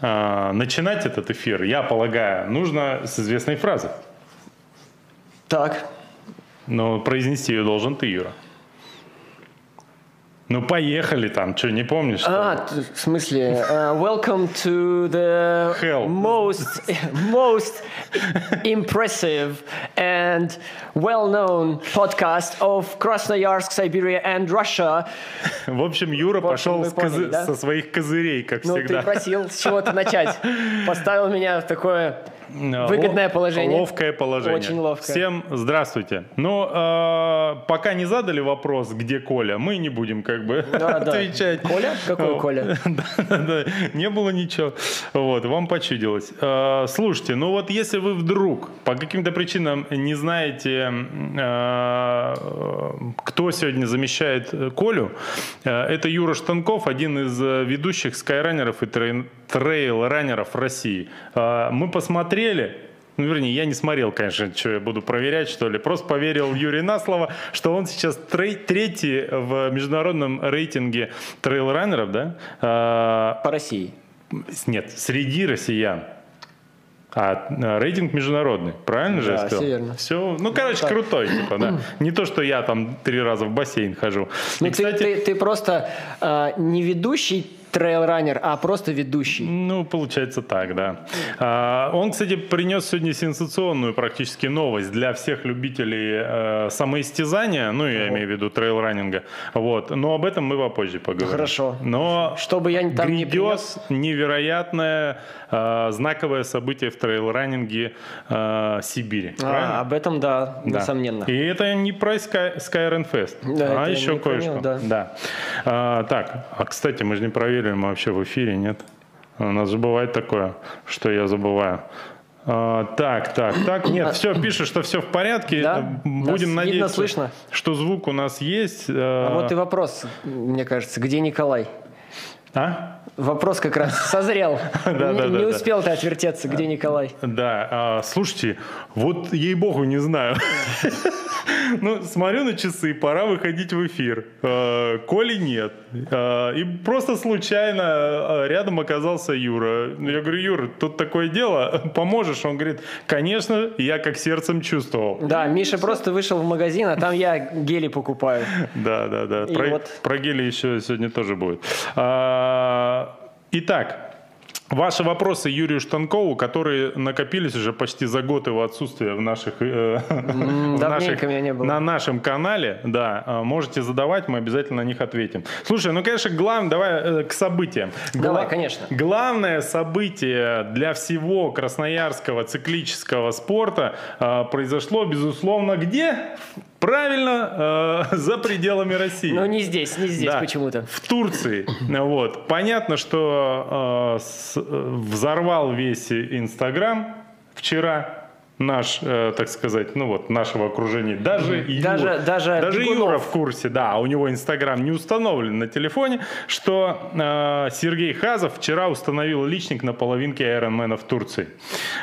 А, начинать этот эфир, я полагаю, нужно с известной фразы. Так. Но произнести ее должен ты, Юра. Ну, поехали там, что, не помнишь? А, в смысле, uh, welcome to the Hell. most, most impressive and well-known podcast of Krasnoyarsk, Siberia and Russia. В общем, Юра В общем, пошел с козы- поняли, да? со своих козырей, как Ну, всегда. ты просил с чего-то начать. Поставил меня в такое выгодное лов- положение. Ловкое положение. Очень ловкое. Всем здравствуйте. Ну, э, пока не задали вопрос, где Коля, мы не будем как бы Да, да. отвечать. Коля? Какой Коля? Да, да, не было ничего. Вот, вам почудилось. Э, Слушайте, ну вот если вы вдруг по каким-то причинам не знаете, э, кто сегодня замещает э, Колю, э, это Юра Штанков, один из э, ведущих скайранеров и трей- трейл-раннеров России. Э, Мы посмотрели, ну, вернее, я не смотрел, конечно, что я буду проверять, что ли. Просто поверил Юрию на слово, что он сейчас третий в международном рейтинге трейл-раннеров, да? А, По России. нет, среди россиян. А э, рейтинг международный, правильно же я Да, сказал? всё верно. Все, ну, короче, так. крутой, типа, да. Не то, что я там три раза в бассейн хожу. Ну, И, ты, кстати, ты, ты просто э, не ведущий трейл-раннер, а просто ведущий. Ну, получается так, да. А, он, кстати, принес сегодня сенсационную практически новость для всех любителей э, самоистязания, ну, я имею в виду трейл-раннинга. Вот. Но об этом мы попозже поговорим. Хорошо. Но Чтобы я там не грядет принес. невероятное э, знаковое событие в трейл-раннинге э, Сибири. А, правильно? об этом, да, Да. несомненно. И это не про Sky, Skyrim Fest, Да, а еще не кое-что. него, да. А, так, а кстати, мы же не проверили, мы вообще в эфире, нет? У нас же бывает такое, что я забываю. А, так, так, так. Нет, все, пишет, что все в порядке. Да? Э, Нас Будем видно, надеяться, слышно? что звук у нас есть. А А, вот и вопрос, мне кажется, где Николай? а? Вопрос как раз созрел. Да, Не- да, да, Не да. успел ты отвертеться, где Николай. Да, а, слушайте, вот ей-богу не знаю. Ну, смотрю на часы, пора выходить в эфир. Э, Коли нет. Э, И просто случайно рядом оказался Юра. Я говорю, Юра, тут такое дело, поможешь? Он говорит, конечно, я как сердцем чувствовал. Да, Миша просто вышел в магазин, а там я гели покупаю. Да, да, да. И Про, вот- про гели еще сегодня тоже будет. А, итак, ваши вопросы Юрию Штанкову, которые накопились уже почти за год его отсутствия в наших, э, в давненько меня не было. на нашем канале, да, а, можете задавать, мы обязательно на них ответим. Слушай, ну, конечно, главное, давай э, к событиям. Давай, конечно. Главное событие для всего красноярского циклического спорта э, произошло, безусловно, где? Правильно, э, за пределами России. Но не здесь, не здесь Да, почему-то. В Турции. Вот. Понятно, что э, с- э, взорвал весь Инстаграм вчера наш, э, так сказать, ну вот, нашего окружения. Даже, Юра- Даже- даже даже Бегунов. Юра в курсе, да, у него Инстаграм не установлен на телефоне, что э, Сергей Хазов вчера установил личник на половинке Айронмена в Турции.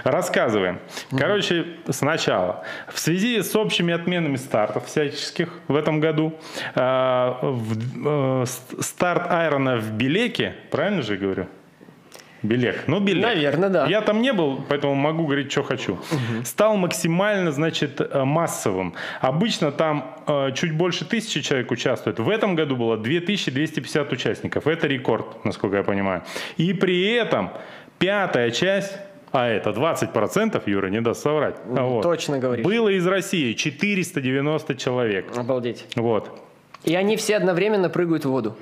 Рассказываем. Короче, сначала. В связи с общими отменами стартов всяческих в этом году, э, в- э, ст- старт Айрона в Белеке, правильно же говорю? Белек. Ну, Белек. Наверно, да. Я там не был, поэтому могу говорить, что хочу. Стал максимально, значит, э, массовым. Обычно там э, чуть больше тысячи человек участвует. В этом году было 2250 участников. Это рекорд, насколько я понимаю. И при этом пятая часть а это 20%, Юра, не даст соврать. Вот. точно говоришь. Было из России 490 человек. Обалдеть. Вот. И они все одновременно прыгают в воду.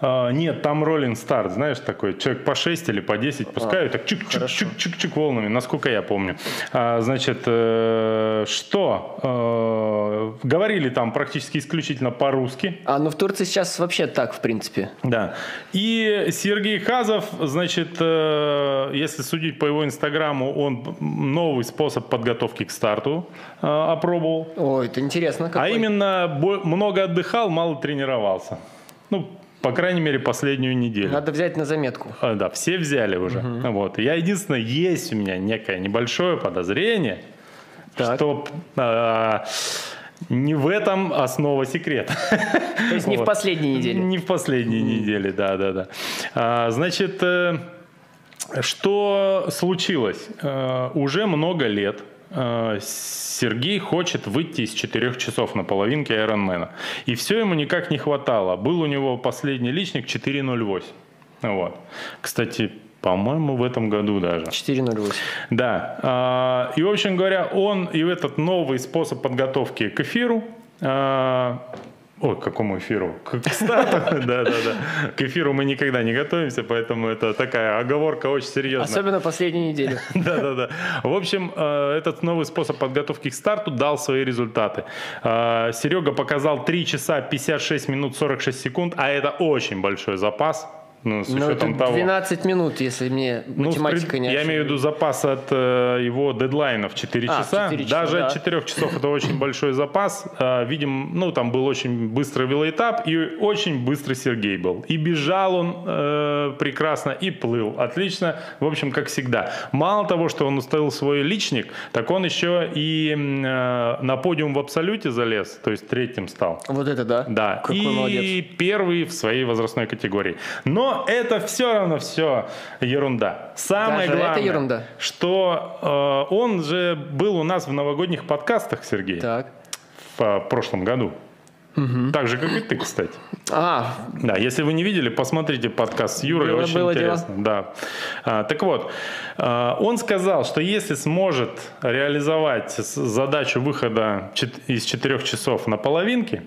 А, нет, там роллинг старт, знаешь, такой, человек по 6 или по 10 пускают, так чик-чик-чик-чик волнами, насколько я помню. А, значит, э, что? Э, говорили там практически исключительно по-русски. А ну в Турции сейчас вообще так, в принципе. Да. И Сергей Хазов, значит, э, если судить по его инстаграму, он новый способ подготовки к старту э, опробовал. Ой, это интересно. А какой. именно бо- много отдыхал, мало тренировался. Ну, по крайней мере, последнюю неделю. Надо взять на заметку. А, Да, все взяли уже. Вот. Я единственное, есть у меня некое небольшое подозрение, Так. что а, Не в этом основа секрета. То есть не в последней неделе. Не в последней неделе, да, да, да. А, значит, э, что случилось? Э, уже много лет Сергей хочет выйти из 4 часов на половинке Айронмена. И все ему никак не хватало. Был у него последний личник 4.08. Вот. Кстати, по-моему, в этом году даже. 4.08. Да. А, и, в общем говоря, он и этот новый способ подготовки к эфиру а, Ой, к какому эфиру? К старту? Да, да, да. К эфиру мы никогда не готовимся, поэтому это такая оговорка очень серьезная. Особенно последнюю неделю. Да, да, да. В общем, э, этот новый способ подготовки к старту дал свои результаты. Э, Серега показал 3 часа 56 минут 46 секунд, а это очень большой запас ну, с ну, учетом того... 12 минут, если мне ну, математика не Я имею в виду запас от э, его дедлайнов 4 а, часа. 4 часа. Даже да. от 4 часов это очень большой запас. Э, видим, ну, там был очень быстрый велоэтап и очень быстрый Сергей был. И бежал он э, прекрасно, и плыл отлично. В общем, как всегда. Мало того, что он уставил свой личник, так он еще и э, на подиум в абсолюте залез, то есть третьим стал. Вот это да? Да. Какой и молодец. первый в своей возрастной категории. Но это все равно все ерунда. Самое Даже главное, это ерунда. что э, он же был у нас в новогодних подкастах, Сергей. Так. В э, прошлом году. Угу. Так же, как и ты, кстати. А. Да, если вы не видели, посмотрите подкаст с Юрой, было, очень было интересно. Дело. Да. А, так вот, а, он сказал, что если сможет реализовать задачу выхода из четырех часов на половинке,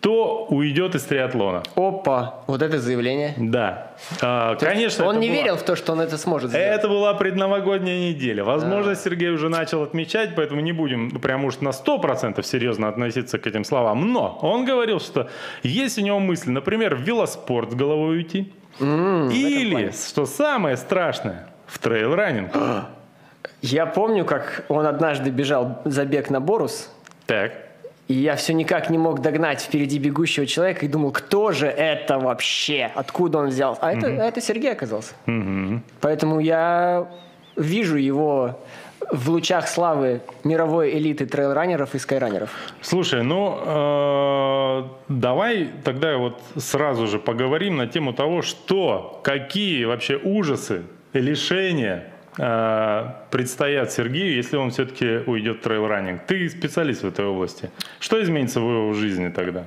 то уйдет из триатлона. Опа, вот это заявление. Да. А, конечно. Он не была... верил в то, что он это сможет сделать. Это была предновогодняя неделя. Возможно, а. Сергей уже начал отмечать, поэтому не будем прям уж на 100% серьезно относиться к этим словам. Но он говорил, что есть у него мысль, например, в велоспорт с головой уйти. Mm, или, что самое страшное, в трейл-раннинг. Я помню, как он однажды бежал забег на Борус. Так. И я все никак не мог догнать впереди бегущего человека и думал, кто же это вообще? Откуда он взял? А mm-hmm. это, это Сергей оказался. Mm-hmm. Поэтому я вижу его в лучах славы мировой элиты трейлранеров и скайранеров. Слушай, ну э, давай тогда вот сразу же поговорим на тему того, что, какие вообще ужасы, лишения предстоят Сергею, если он все-таки уйдет в трейл-раннинг? Ты специалист в этой области. Что изменится в его жизни тогда?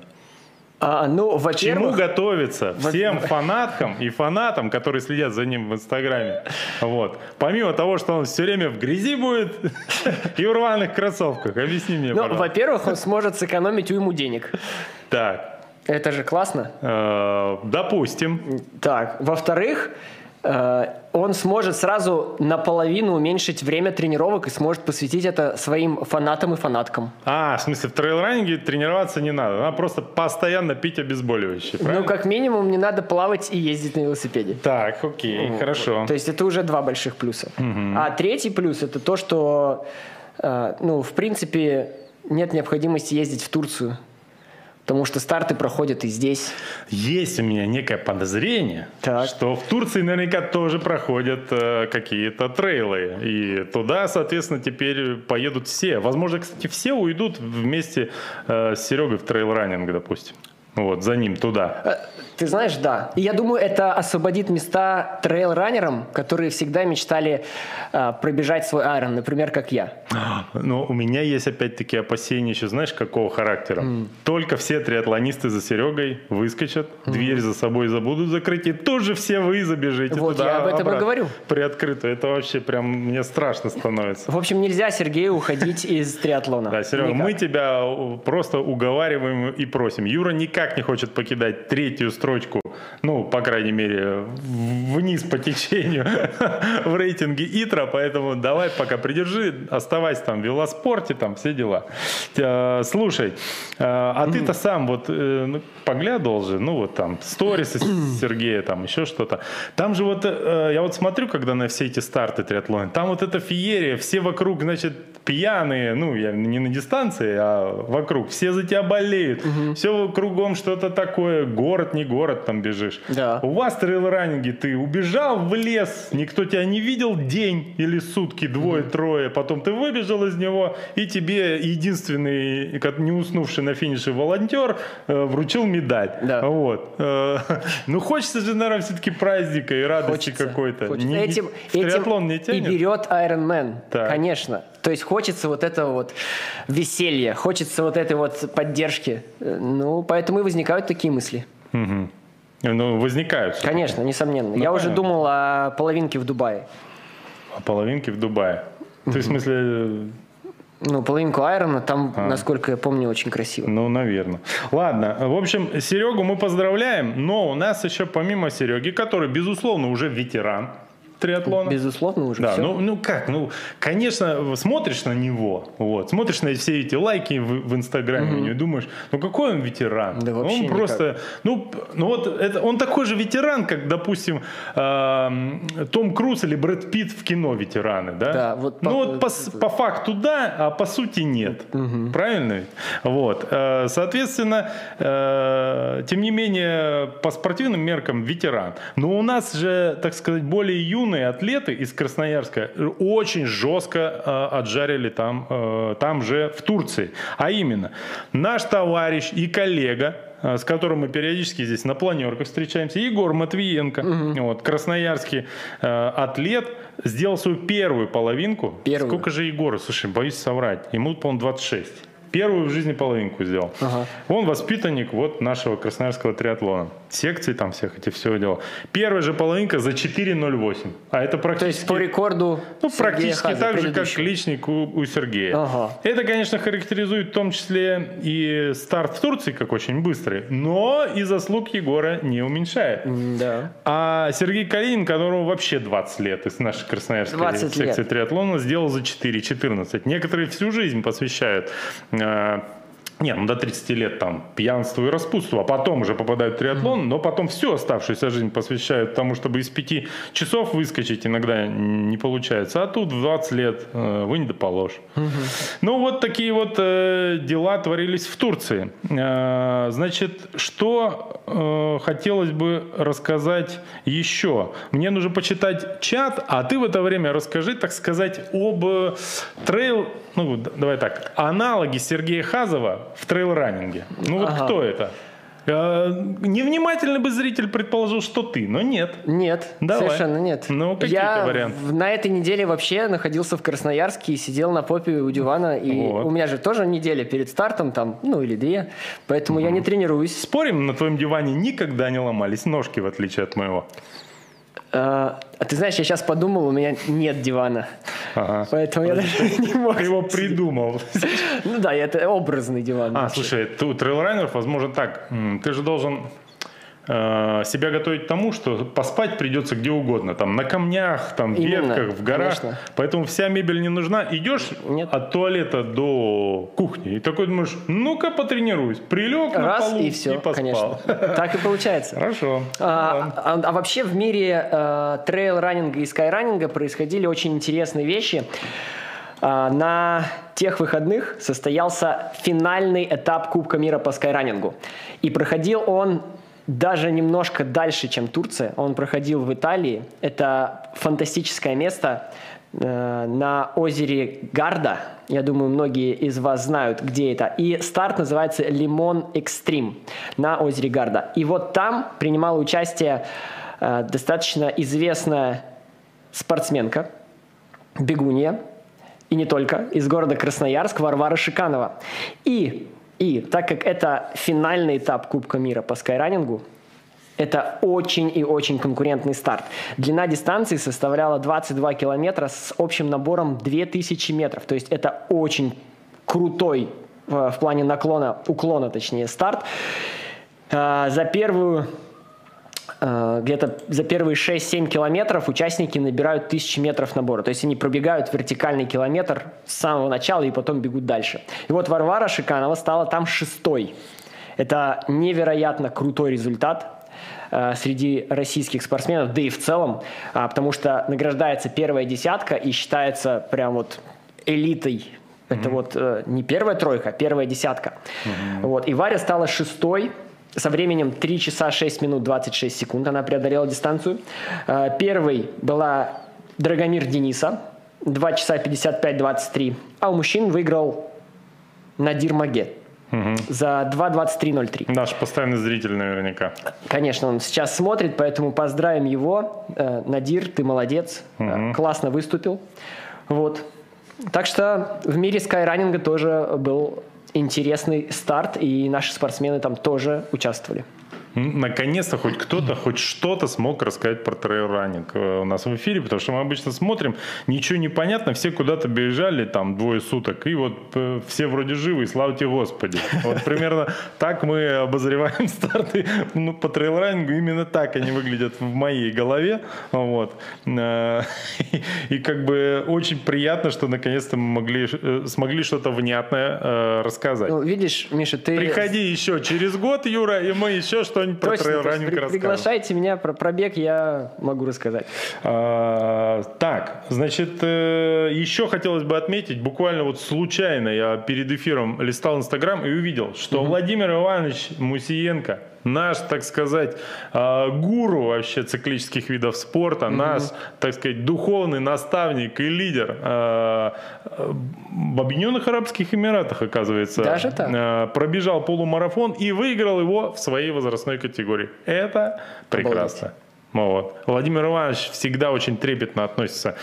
А, ну, К чему готовиться всем фанаткам и фанатам, которые следят за ним в Инстаграме? Вот. Помимо того, что он все время в грязи будет и в рваных кроссовках. Объясни мне, Ну, во-первых, он сможет сэкономить уйму денег. Так. Это же классно. Э, допустим. Так. Во-вторых, Э, он сможет сразу наполовину уменьшить время тренировок и сможет посвятить это своим фанатам и фанаткам. А, в смысле, в трейл-раннинге тренироваться не надо, надо просто постоянно пить обезболивающие, правильно? Ну, как минимум, не надо плавать и ездить на велосипеде. Так, окей, ну, хорошо. То есть это уже два больших плюса. Угу. А третий плюс – это то, что, э, ну, в принципе, нет необходимости ездить в Турцию Потому что старты проходят и здесь. Есть у меня некое подозрение, так. что в Турции наверняка тоже проходят э, какие-то трейлы. И туда, соответственно, теперь поедут все. Возможно, кстати, все уйдут вместе э, с Серегой в трейл-раннинг, допустим. Вот, за ним туда. Э, ты знаешь, да. И я думаю, это освободит места трейл-раннерам, которые всегда мечтали э, пробежать свой айрон, например, как я. Но у меня есть опять-таки опасения еще, знаешь, какого характера? Mm. Только все триатлонисты за Серегой выскочат, mm. дверь за собой забудут закрыть, и тут же все вы забежите вот, туда. я об этом и говорю. Приоткрыто. Это вообще прям мне страшно становится. В общем, нельзя Сергею уходить из триатлона. Да, Серега, мы тебя просто уговариваем и просим. Юра никак никак не хочет покидать третью строчку, ну, по крайней мере, вниз по течению в рейтинге ИТРА, поэтому давай пока придержи, оставайся там в велоспорте, там все дела. Э, слушай, э, а ты-то сам вот э, ну, поглядывал же, ну, вот там, сторисы Сергея, там еще что-то. Там же вот, я вот смотрю, когда на все эти старты триатлона, там вот эта феерия, все вокруг, значит, пьяные, ну, я не на дистанции, а вокруг, все за тебя болеют, угу. все кругом что-то такое, город, не город там бежишь. Да. У вас трейл-раннинги, ты убежал в лес, никто тебя не видел день или сутки, двое-трое, угу. потом ты выбежал из него, и тебе единственный, не уснувший на финише волонтер э, вручил медаль. Да. Вот. Э, ну, хочется же, наверное, все-таки праздника и радости какой-то. Этим, этим не тянет? и берет Iron Man, так. конечно. То есть хочется вот этого вот веселья, хочется вот этой вот поддержки. Ну, поэтому и возникают такие мысли. Угу. Ну, возникают. Конечно, несомненно. Ну, Я понятно. уже думал о половинке в Дубае. О половинке в Дубае. Ты в смысле ну, половинку Айрона там, а. насколько я помню, очень красиво. Ну, наверное. Ладно, в общем, Серегу мы поздравляем, но у нас еще помимо Сереги, который, безусловно, уже ветеран, триатлона. Безусловно, уже да, все. Ну, ну как, ну, конечно, смотришь на него, вот, смотришь на все эти лайки в, в Инстаграме угу. и думаешь, ну какой он ветеран? Да вообще Он никак. просто, ну, ну вот, это, он такой же ветеран, как, допустим, э, Том Круз или Брэд Питт в кино ветераны, да? Да, вот. Ну по, вот по, по факту да, а по сути нет. Угу. Правильно? Вот. Э, соответственно, э, тем не менее, по спортивным меркам ветеран. Но у нас же, так сказать, более юный юные атлеты из Красноярска очень жестко э, отжарили там, э, там же в Турции. А именно, наш товарищ и коллега, э, с которым мы периодически здесь на планерках встречаемся, Егор Матвиенко, угу. вот, красноярский э, атлет, сделал свою первую половинку. Первую. Сколько же Егору? Слушай, боюсь соврать. Ему, по-моему, 26. Первую в жизни половинку сделал. Ага. Он воспитанник вот нашего красноярского триатлона. Секции там всех эти все дела. Первая же половинка за 4.08. А это практически... То есть по рекорду Ну, практически Хаза, так же, как личник у, у Сергея. Ага. Это, конечно, характеризует в том числе и старт в Турции, как очень быстрый, но и заслуг Егора не уменьшает. Да. А Сергей Калинин, которому вообще 20 лет из нашей красноярской секции лет. триатлона, сделал за 4.14. Некоторые всю жизнь посвящают Э, нет, ну до 30 лет там пьянству и распутству, а потом уже попадают в триатлон, но потом всю оставшуюся жизнь посвящают тому, чтобы из пяти часов выскочить иногда не получается. А тут в 20 лет э, вы не доположь. Угу. Ну вот такие вот э, дела творились в Турции. Э, значит, что э, хотелось бы рассказать еще? Мне нужно почитать чат, а ты в это время расскажи, так сказать, об э, трейл ну, давай так, аналоги Сергея Хазова в трейл-раннинге. Ну вот ага. кто это? Э, невнимательный бы зритель предположил, что ты, но нет. Нет, Давай. совершенно нет. Ну, какие Я варианты? на этой неделе вообще находился в Красноярске и сидел на попе у дивана. И вот. у меня же тоже неделя перед стартом, там, ну или две, поэтому угу. я не тренируюсь. Спорим, на твоем диване никогда не ломались ножки, в отличие от моего? А, а ты знаешь, я сейчас подумал, у меня нет дивана. Ага. Поэтому я даже не мог. Ты его придумал. Ну да, это образный диван. А, слушай, у трейлрайнеров, возможно, так. Ты же должен Э, себя готовить к тому, что поспать придется где угодно, там на камнях, там в Именно, ветках, в горах. Конечно. Поэтому вся мебель не нужна. Идешь Нет. от туалета до кухни и такой думаешь, ну-ка потренируюсь, прилег Раз, на полу и все, и поспал. конечно. Так и получается. Хорошо. А, а, а вообще в мире э, трейл-раннинга и скайраннинга происходили очень интересные вещи. А, на тех выходных состоялся финальный этап Кубка мира по скайранингу. И проходил он даже немножко дальше, чем Турция. Он проходил в Италии. Это фантастическое место э, на озере Гарда. Я думаю, многие из вас знают, где это. И старт называется Лимон Экстрим на озере Гарда. И вот там принимала участие э, достаточно известная спортсменка, бегунья, и не только, из города Красноярск, Варвара Шиканова. И и так как это финальный этап Кубка мира по скайранингу, это очень и очень конкурентный старт. Длина дистанции составляла 22 километра с общим набором 2000 метров. То есть это очень крутой в, в плане наклона, уклона точнее, старт. А, за первую Э, где-то за первые 6-7 километров участники набирают 1000 метров набора. То есть они пробегают вертикальный километр с самого начала и потом бегут дальше. И вот Варвара Шиканова стала там шестой. Это невероятно крутой результат э, среди российских спортсменов, да и в целом, а, потому что награждается первая десятка и считается прям вот элитой. Это вот э, не первая тройка, а первая десятка. Вот. И Варя стала шестой со временем 3 часа 6 минут 26 секунд она преодолела дистанцию. Э, Первой была Драгомир Дениса, 2 часа 55-23. А у мужчин выиграл Надир Магет за 2.23.03. Наш постоянный зритель наверняка. Конечно, он сейчас смотрит, поэтому поздравим его. Э, Надир, ты молодец, э, классно выступил. Вот. Так что в мире скайранинга тоже был интересный старт, и наши спортсмены там тоже участвовали. Наконец-то хоть кто-то, хоть что-то смог рассказать про трейл-раннинг э, у нас в эфире, потому что мы обычно смотрим, ничего не понятно, все куда-то бежали там двое суток, и вот э, все вроде живы, и славьте Господи. Вот примерно так мы обозреваем старты ну, по трейл-раннингу, именно так они выглядят в моей голове. Вот. Э, И, как бы очень приятно, что наконец-то мы могли, смогли что-то внятное рассказать. Ну, видишь, Миша, ты... Приходи еще через год, Юра, и мы еще что-нибудь про трейл-раннинг при- приглашайте меня, про пробег я могу рассказать. А, так, значит, э, еще хотелось бы отметить, буквально вот случайно я перед эфиром листал Инстаграм и увидел, что Владимир Иванович Мусиенко, наш, так сказать, а, гуру вообще циклических видов спорта, наш, так сказать, духовный наставник и лидер а, в Объединенных Арабских Эмиратах, оказывается, Даже так? а, пробежал полумарафон и выиграл его в своей возрастной категории. Это прекрасно. Вот. Владимир Иванович всегда очень трепетно относится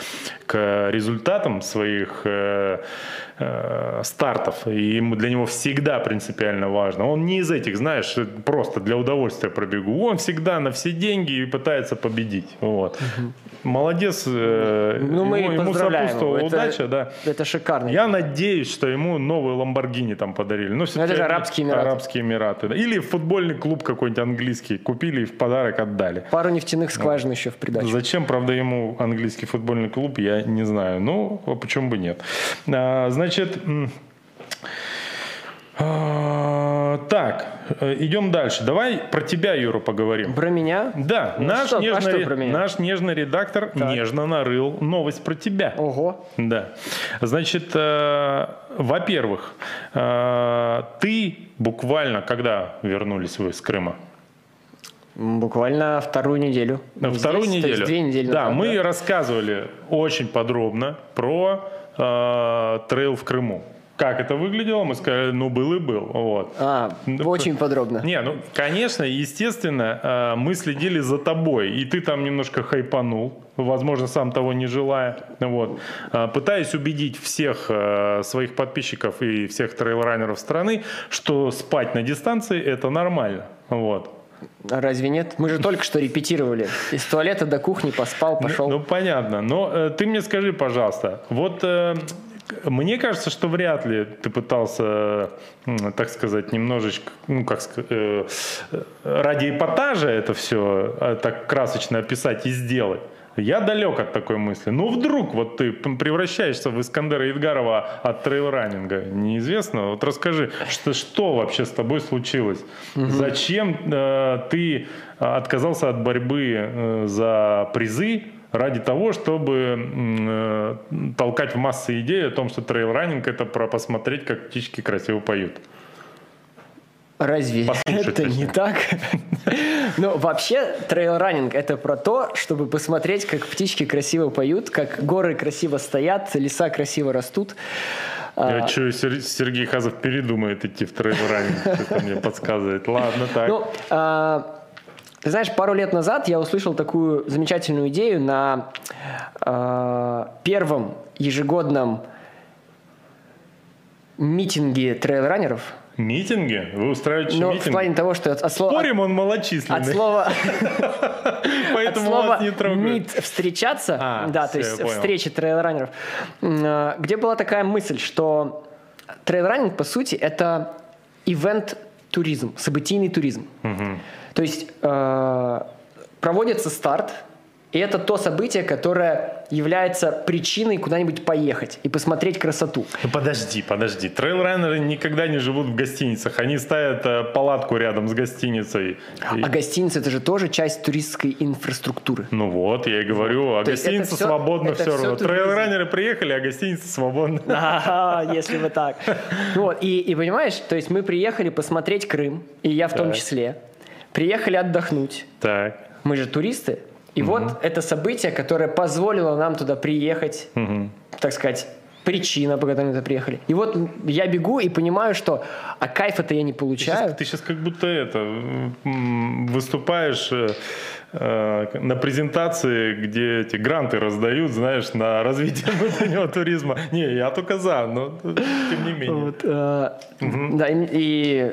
к результатам своих э, э, стартов. И ему, для него всегда принципиально важно. Он не из этих, знаешь, просто для удовольствия пробегу. Он всегда на все деньги и пытается победить. Вот. Молодец. э, Ну, мы ему, ему сопутствовала его. Это- удача, да. Это шикарно. Я надеюсь, что ему новый Ламборгини там подарили. Ну, всё-таки это же Арабские Эмираты. Арабские Эмираты. да. Или футбольный клуб какой-нибудь английский купили и в подарок отдали. Пару нефтяных скважин еще в придачу. Зачем, правда, ему английский футбольный клуб, я не знаю. Ну, а почему бы нет. А, значит, м, а, так, э, идем дальше. Давай про тебя, Юра, поговорим. Про меня? Да, Ну наш, что, а нежный, что ре- про меня? наш нежный редактор нежно нарыл новость про тебя. Ого. Да. Значит, э, во-первых, э, ты буквально, когда вернулись вы с Крыма? Буквально вторую неделю. Здесь, вторую то есть неделю. две недели Да, назад, мы рассказывали очень подробно про э, трейл в Крыму. Как это выглядело, мы сказали, ну был и был. Вот. А, очень подробно. Не, ну, конечно, естественно, э, мы следили за тобой, и ты там немножко хайпанул, возможно, сам того не желая, вот, Э, пытаясь убедить всех э, своих подписчиков и всех трейлранеров страны, что спать на дистанции – это нормально, вот. А разве нет? Мы же только что репетировали. Из туалета до кухни поспал, пошел. Ну, понятно. Но э, ты мне скажи, пожалуйста, вот э, мне кажется, что вряд ли ты пытался, м, так сказать, немножечко, ну, как э, э, ради эпатажа это все так красочно описать и сделать. Я далек от такой мысли. Ну, вдруг вот ты превращаешься в Искандера Едгарова от трейл-раннинга. Неизвестно. Вот расскажи, что, что вообще с тобой случилось? Зачем э, ты отказался от борьбы э, за призы ради того, чтобы э, толкать в массы идею о том, что трейл-раннинг это про посмотреть, как птички красиво поют? Разве это не так? Ну, вообще, трейл-раннинг – это про то, чтобы посмотреть, как птички красиво поют, как горы красиво стоят, леса красиво растут. А, Я чую, Сер- Сергей Хазов передумает идти в трейл-раннинг, это мне подсказывает. Ладно, так. Ну, а, ты знаешь, пару лет назад я услышал такую замечательную идею на а, первом ежегодном митинге трейл-раннеров. Митинги? Вы устраиваете Ну, в митинг? плане того, что от, слова... Спорим, он От малочисленный, слова, от поэтому слова вас не трогают. «мит» встречаться, А, да, то есть встречи трейл-раннеров, м, а, где была такая мысль, что трейл-раннинг, по сути, это ивент-туризм, событийный туризм. То есть э, проводится старт, И это то событие, которое является причиной куда-нибудь поехать и посмотреть красоту. Ну, подожди, подожди. Трейлрайнеры никогда не живут в гостиницах. Они ставят э, палатку рядом с гостиницей. И... А гостиница это же тоже часть туристской инфраструктуры. Ну вот, я и говорю, а гостиница все, свободна все равно. Трейлрайнеры приехали, а гостиница свободна. Ага, если бы так. Вот, и, и понимаешь, то есть мы приехали посмотреть Крым, и я в том числе. Приехали отдохнуть. Так. Мы же туристы. И угу. вот это событие, которое позволило нам туда приехать, угу. так сказать, причина, по которой мы туда приехали. И вот я бегу и понимаю, что а кайф это я не получаю. Ты сейчас, ты сейчас как будто это выступаешь э, на презентации, где эти гранты раздают, знаешь, на развитие внутреннего туризма. Не, я только за, но тем не менее. Вот, э, угу. Да, и, и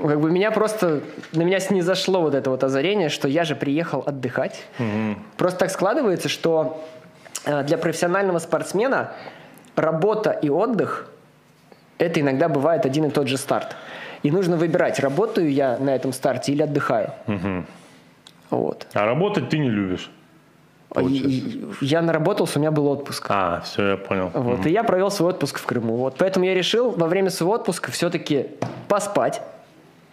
как бы меня просто, на меня снизошло вот это вот озарение, что я же приехал отдыхать. Угу. Просто так складывается, что э, для профессионального спортсмена работа и отдых это иногда бывает один и тот же старт. И нужно выбирать, работаю я на этом старте или отдыхаю. Угу. Вот. А работать ты не любишь? И, я наработался, у меня был отпуск. А, все, я понял. Вот, угу. И я провел свой отпуск в Крыму. Вот, поэтому я решил во время своего отпуска все-таки поспать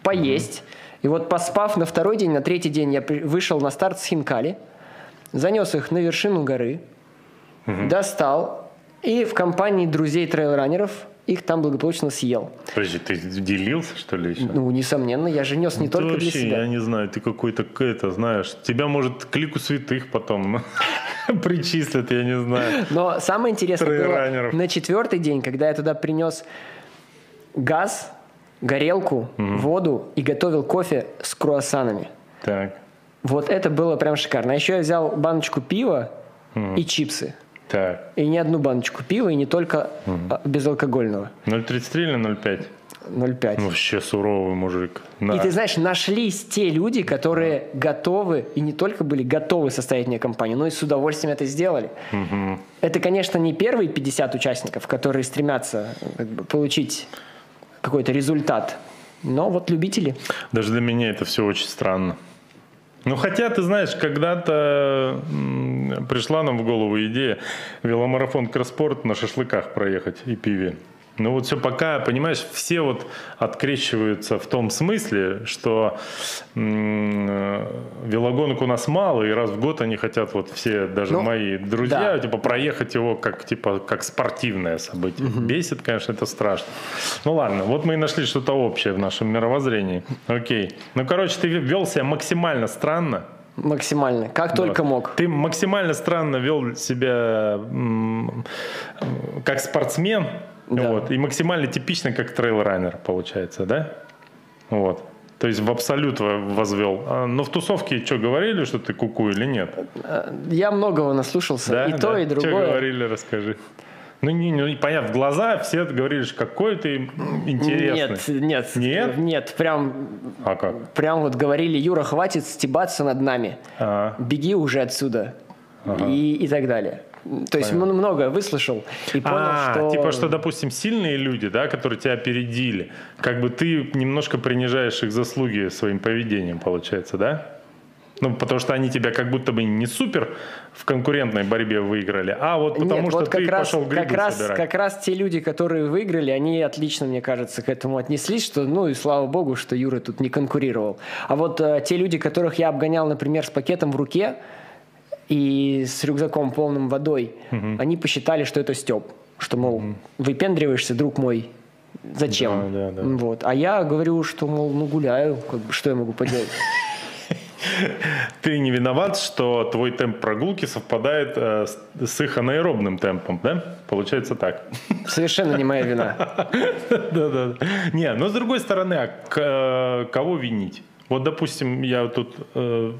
поесть. И вот поспав на второй день, на третий день я вышел на старт с Хинкали, занес их на вершину горы, угу. достал и в компании друзей трейлранеров их там благополучно съел. Подожди, ты делился, что ли, еще? Ну, несомненно, я же нес не ну, только вообще, для себя. Я не знаю, ты какой-то, это, знаешь, тебя, может, к лику святых потом причислят, я не знаю. Но самое интересное было на четвертый день, когда я туда принес газ, горелку, угу. воду и готовил кофе с круассанами. Так. Вот это было прям шикарно. А еще я взял баночку пива угу. и чипсы. Так. И не одну баночку пива, и не только угу. безалкогольного. 0,33 или 0,5? 0,5. Ну, вообще суровый мужик. Да. И ты знаешь, нашлись те люди, которые готовы, и не только были готовы составить мне компанию, но и с удовольствием это сделали. Угу. Это, конечно, не первые 50 участников, которые стремятся как бы, получить какой-то результат. Но вот любители. Даже для меня это все очень странно. Ну, хотя, ты знаешь, когда-то пришла нам в голову идея веломарафон Кросспорт на шашлыках проехать и пиве. Ну вот все пока, понимаешь, все вот открещиваются в том смысле, что м- велогонок у нас мало, и раз в год они хотят, вот все, даже ну, мои друзья, да. типа проехать его как, типа, как спортивное событие. Угу. Бесит, конечно, это страшно. Ну ладно, вот мы и нашли что-то общее в нашем мировоззрении. Окей. Ну, короче, ты вел себя максимально странно, Максимально, как только мог. Ты максимально странно вел себя как спортсмен, да. Вот. И максимально типично, как трейл-раннер получается, да? Вот. То есть в абсолют возвел. А, но в тусовке что, говорили, что ты куку или нет? Я многого наслушался. Да? И да? то, и другое. Что говорили, расскажи. Ну, не, не, понятно, в глаза все говорили, что какой ты интересный. Нет, нет, нет, нет, прям, а как? прям вот говорили, Юра, хватит стебаться над нами, ага. беги уже отсюда ага. и, и так далее. То есть Понятно. много выслушал и понял, а, что... Типа, что, допустим, сильные люди, да, которые тебя опередили, как бы ты немножко принижаешь их заслуги своим поведением, получается, да? Ну, потому что они тебя как будто бы не супер в конкурентной борьбе выиграли, а вот потому Нет, что вот ты раз, пошел грибы как раз, собирать. Как раз те люди, которые выиграли, они отлично, мне кажется, к этому отнеслись, что, ну и слава богу, что Юра тут не конкурировал. А вот э, те люди, которых я обгонял, например, с пакетом в руке, и с рюкзаком полным водой, угу. они посчитали, что это Степ. Что, мол, угу. выпендриваешься, друг мой, зачем? Да, да, да. Вот. А я говорю, что, мол, ну гуляю, как бы, что я могу поделать? Ты не виноват, что твой темп прогулки совпадает э, с их анаэробным темпом, да? Получается так. Совершенно не моя вина. Да-да. Не, но с другой стороны, а э, кого винить? Вот, допустим, я тут э,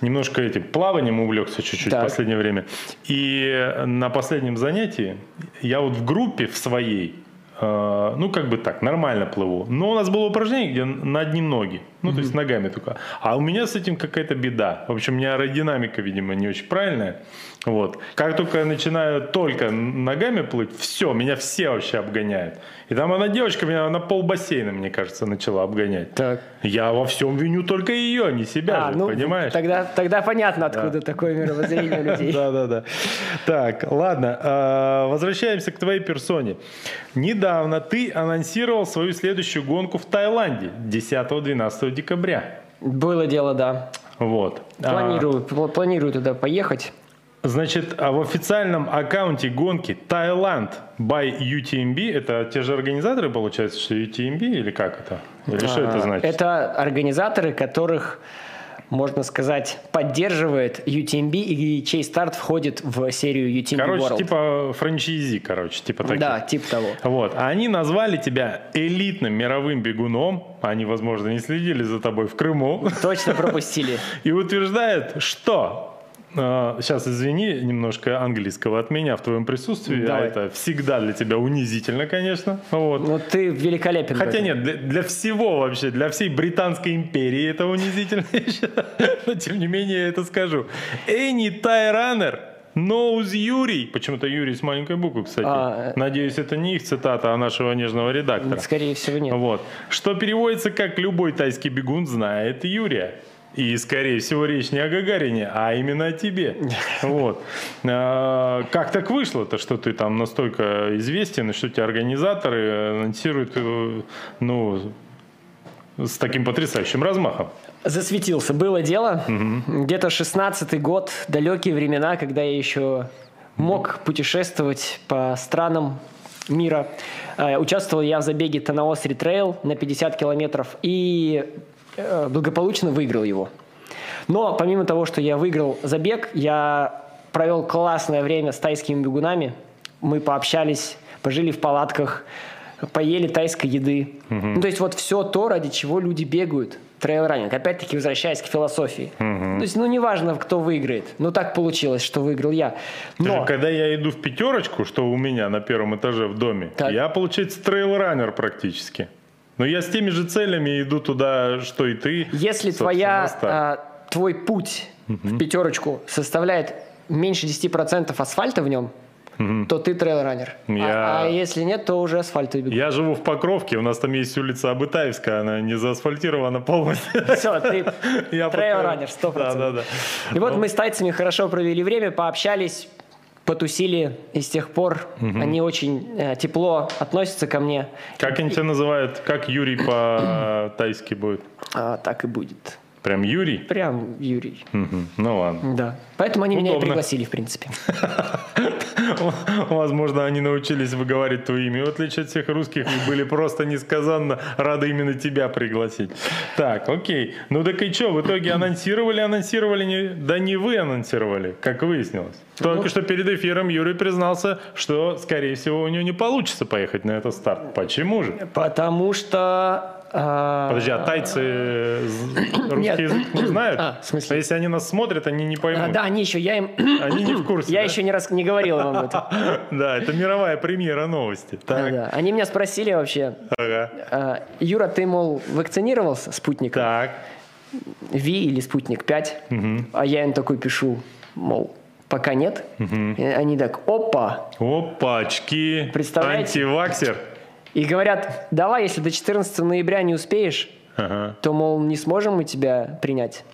немножко этим плаванием увлекся чуть-чуть так. в последнее время. И на последнем занятии я вот в группе в своей, э, ну, как бы так, нормально плыву. Но у нас было упражнение, где на одни ноги. Ну, то есть ногами только. А у меня с этим какая-то беда. В общем, у меня аэродинамика, видимо, не очень правильная. Вот. Как только я начинаю только ногами плыть, все, меня все вообще обгоняют. И там она девочка меня на пол бассейна, мне кажется, начала обгонять. Так. Я во всем виню только ее, не себя А, же, ну, понимаешь? Тогда, тогда понятно, откуда такое мировоззрение людей. Да, да, да. Так, ладно, э, возвращаемся к твоей персоне. Недавно ты анонсировал свою следующую гонку в Таиланде 10-12 декабря. Было дело, да. Вот. А, Планирую, пл- планирую туда поехать. Значит, а в официальном аккаунте гонки Таиланд by UTMB, это те же организаторы, получается, что UTMB или как это? Или что это А, значит? Это организаторы, которых, можно сказать, поддерживает UTMB и чей старт входит в серию UTMB Короче, World. типа франчайзи, короче, типа таких. Да, типа того. Вот. А они назвали тебя элитным мировым бегуном. Они, возможно, не следили за тобой в Крыму. Точно пропустили. И утверждают, что... э, Сейчас извини, немножко английского от меня в твоем присутствии. А Давай. это всегда для тебя унизительно, конечно. Вот. Ну, ты великолепен. Хотя нет, для, для всего вообще, для всей Британской империи это унизительно, но тем не менее я это скажу. Any runner knows Юрий. Почему-то Юрий с маленькой буквы, кстати. А, Надеюсь, это не их цитата, а нашего нежного редактора. Скорее всего, нет. Вот. Что переводится как «любой тайский бегун знает Юрия». И, скорее всего, речь не о Гагарине, а именно о тебе. Вот. А, Как так вышло-то, что ты там настолько известен, и что тебя организаторы анонсируют, э, ну, с таким потрясающим размахом? Засветился. Было дело. Где-то 16-й год, далекие времена, когда я еще мог путешествовать по странам мира. Э, Участвовал я в забеге Танаос Ретрейл на 50 километров и э, благополучно выиграл его. Но помимо того, что я выиграл забег, я провел классное время с тайскими бегунами. Мы пообщались, пожили в палатках, поели тайской еды. Ну, то есть вот все то, ради чего люди бегают. Трейл-раннинг. Опять-таки, возвращаясь к философии. То есть, ну, неважно, кто выиграет. Ну, так получилось, что выиграл я. Но Когда я иду в пятерочку, что у меня на первом этаже в доме, Так. я, получается, трейл-раннер практически. Но я с теми же целями иду туда, что и ты. если твоя, а, твой путь в пятерочку составляет меньше 10% асфальта в нем, то ты трейл-раннер. А- Я- А, если нет, то уже асфальтовый бегун. Я живу в Покровке, у нас там есть улица Абытаевская, она не заасфальтирована полностью. Все, ты пока- 100%. Да, да, да. И вот мы с тайцами хорошо провели время, пообщались, потусили, и с тех пор они очень э, тепло относятся ко мне. Как они тебя называют? Как Юрий по-тайски будет? А, так и будет. Прям Юрий? Прям Юрий. Мгм. Ну ладно. Да. Поэтому они меня и Удобно. пригласили, в принципе. Возможно, они научились выговаривать твое имя, в отличие от всех русских, и были просто несказанно рады именно тебя пригласить. Так, окей. Ну так и что, в итоге анонсировали, анонсировали, не... да не вы анонсировали, как выяснилось. Только Ну. что перед эфиром Юрий признался, что, скорее всего, у него не получится поехать на этот старт. Почему же? Потому что... а, Подожди, а тайцы з- русский Нет. язык не знают? А, в смысле? А если они нас смотрят, они не а, поймут. да, они еще, я им... Они не в курсе. Я да? еще не раз не говорил об этом. Да, это мировая премьера новости. Да, Так, да. Они меня спросили вообще, ага. а, Юра, ты, мол, вакцинировался спутником? Так. Ви или спутник 5? А я им такой пишу, мол, пока нет. И они так, опа, Опачки. Представляете? Антиваксер. И говорят, давай, если до 14 ноября не успеешь, Ага. то, мол, не сможем мы тебя принять.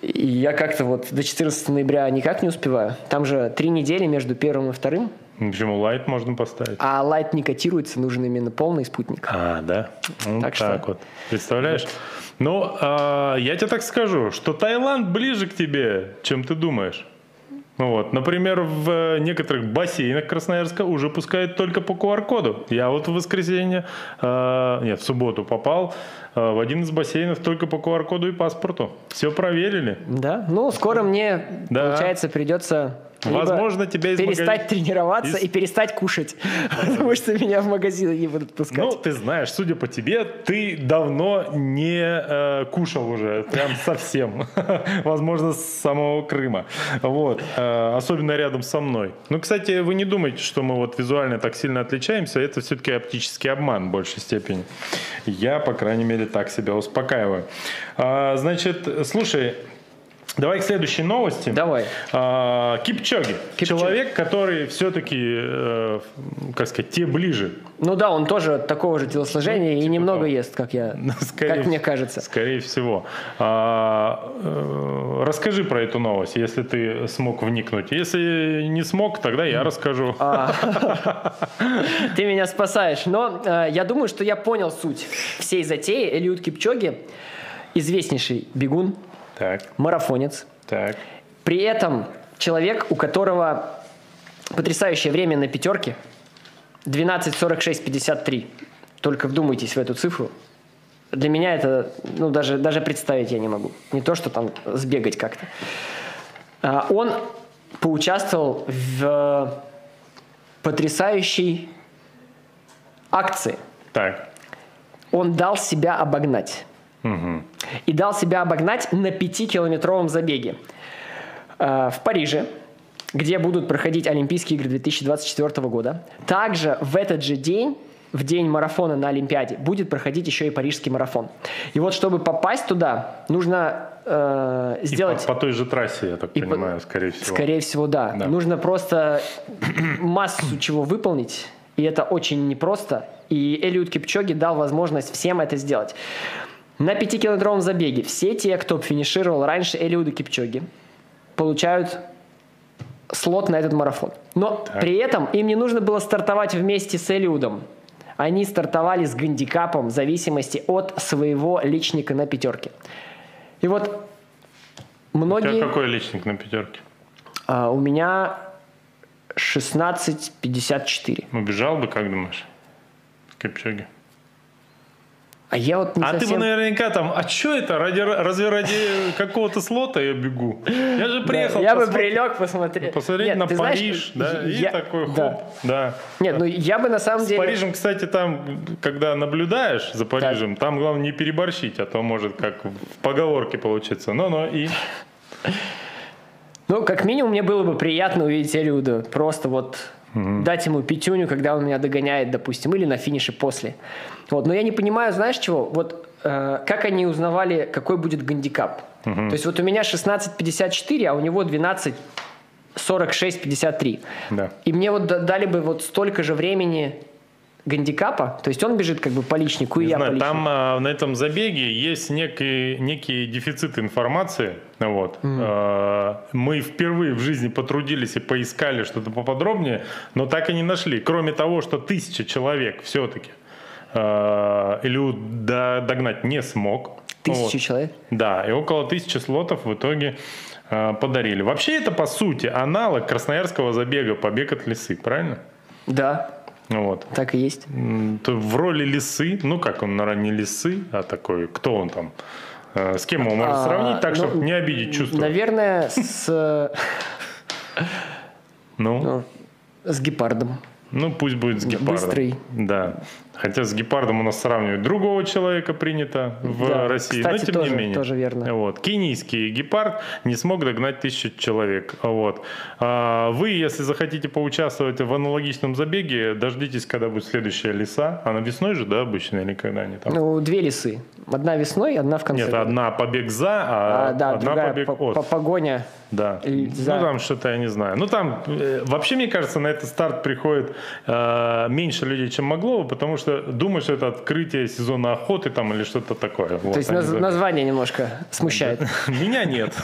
И я как-то вот до 14 ноября никак не успеваю. Там же три недели между первым и вторым, Почему лайт можно поставить? а лайт не котируется, нужен именно полный спутник. А, да? Ну, Так так, что- вот. Представляешь? Ну, а, я тебе так скажу, что Таиланд ближе к тебе, чем ты думаешь. Ну Вот. Например, в некоторых бассейнах Красноярска уже пускают только по QR-коду. Я вот в воскресенье, э, нет, в субботу попал э, в один из бассейнов только по QR-коду и паспорту. Все проверили. Да? Ну, скоро мне, Да. получается, придется Возможно, тебя из перестать магазина- тренироваться из- и перестать кушать, потому что меня в магазины не будут пускать. Ну, ты знаешь, судя по тебе, ты давно не э, кушал уже, прям совсем. Возможно, с самого Крыма. Вот. Э, особенно рядом со мной. Ну, кстати, вы не думайте, что мы вот визуально так сильно отличаемся. Это все-таки оптический обман в большей степени. Я, по крайней мере, так себя успокаиваю. А, значит, слушай, Давай к следующей новости. Давай. А, Кипчоги. Кипчоги. Человек, который все-таки, э, как сказать, те ближе Ну да, он тоже такого же телосложения и немного того. ест, как я, Ну, Скорее как мне кажется. Скорее всего. А, э, расскажи про эту новость, если ты смог вникнуть. Если не смог, тогда я расскажу. А. Ты меня спасаешь. Но э, я думаю, что я понял суть всей затеи. Элиут Кипчоги известнейший бегун, Так, марафонец. так. При этом человек, у которого потрясающее время на пятерке 12.46.53. Только вдумайтесь в эту цифру. Для меня это, ну, даже, даже представить я не могу. Не то, что там сбегать как-то. А, Он поучаствовал в потрясающей акции. Так. Он дал себя обогнать. И дал себя обогнать на 5-километровом забеге. Э, В Париже, где будут проходить Олимпийские игры 2024 года. Также в этот же день, в день марафона на Олимпиаде, будет проходить еще и Парижский марафон. И вот чтобы попасть туда, нужно э, И сделать... по, по той же трассе, я так И по- понимаю, скорее всего. Скорее всего, да. Да. Нужно просто массу чего выполнить, и это очень непросто. И Элиот Кипчоги дал возможность всем это сделать. На пятикилометровом забеге все те, кто финишировал раньше Элиуда Кипчоги, получают слот на этот марафон. Но при этом им не нужно было стартовать вместе с Элиудом. Они стартовали с гандикапом в зависимости от своего личника на пятерке. И вот У многие... тебя какой личник на пятерке? А, у меня 16.54. Убежал бы, как думаешь? С Кипчоги. А я вот не А ты бы совсем... наверняка там, а что это, ради, разве ради какого-то слота я бегу? Я же Да, приехал я бы посмотреть- прилег посмотреть. посмотреть Нет, на ты знаешь, Париж, да, и я- такой хоп, да. да. Нет, ну я бы на самом С деле... Парижем, кстати, там, когда наблюдаешь за Парижем, там главное не переборщить, а то может как в поговорке получиться. Ну-ну, и... Ну, как минимум, мне было бы приятно увидеть Элиуда. Просто вот дать ему пятюню, когда он меня догоняет, допустим, или на финише после. Вот. Но я не понимаю, знаешь чего? Вот э, как они узнавали, какой будет гандикап. То есть вот у меня 16.54, а у него 12.46.53. Да. И мне вот да- дали бы вот столько же времени гандикапа, то есть он бежит как бы по личнику, и Не я по знаю, личнику. там а, на этом забеге есть некий, некий дефицит информации. Вот. А, мы впервые в жизни потрудились и поискали что-то поподробнее, но так и не нашли. Кроме того, что тысяча человек все-таки Илью догнать не смог. Тысячу Вот. человек. Да, и около тысячи слотов в итоге э, подарили. Вообще это, по сути, аналог красноярского забега «Побег от лисы», правильно? Да, Вот. так и есть. В роли лисы, ну как он, наверное, не лисы, а такой, кто он там? Э, С кем его можно А, сравнить так, ну, чтобы не обидеть чувства? Наверное, с, Ну, ну, с гепардом. Ну, пусть будет с гепардом. Быстрый. Да. Хотя с гепардом у нас сравнивать другого человека принято в Да, России, кстати, но тем тоже- не менее. тоже верно. Вот. Кенийский гепард не смог догнать тысячу человек. Вот. А вы, если захотите поучаствовать в аналогичном забеге, дождитесь, когда будет следующая лиса. Она весной же, да, обычно, или когда они там? Ну, две лисы. Одна весной, одна в конце. Нет, года. одна побег за, а, А, да, одна другая побег по- от. по- погоня. Да. И. Ну, там что-то я не знаю. Ну, там, э, вообще, мне кажется, на этот старт приходит э, меньше людей, чем могло бы, потому что думаю, что это открытие сезона охоты там или что-то такое. Вот, То есть они наз- название немножко смущает. Меня нет.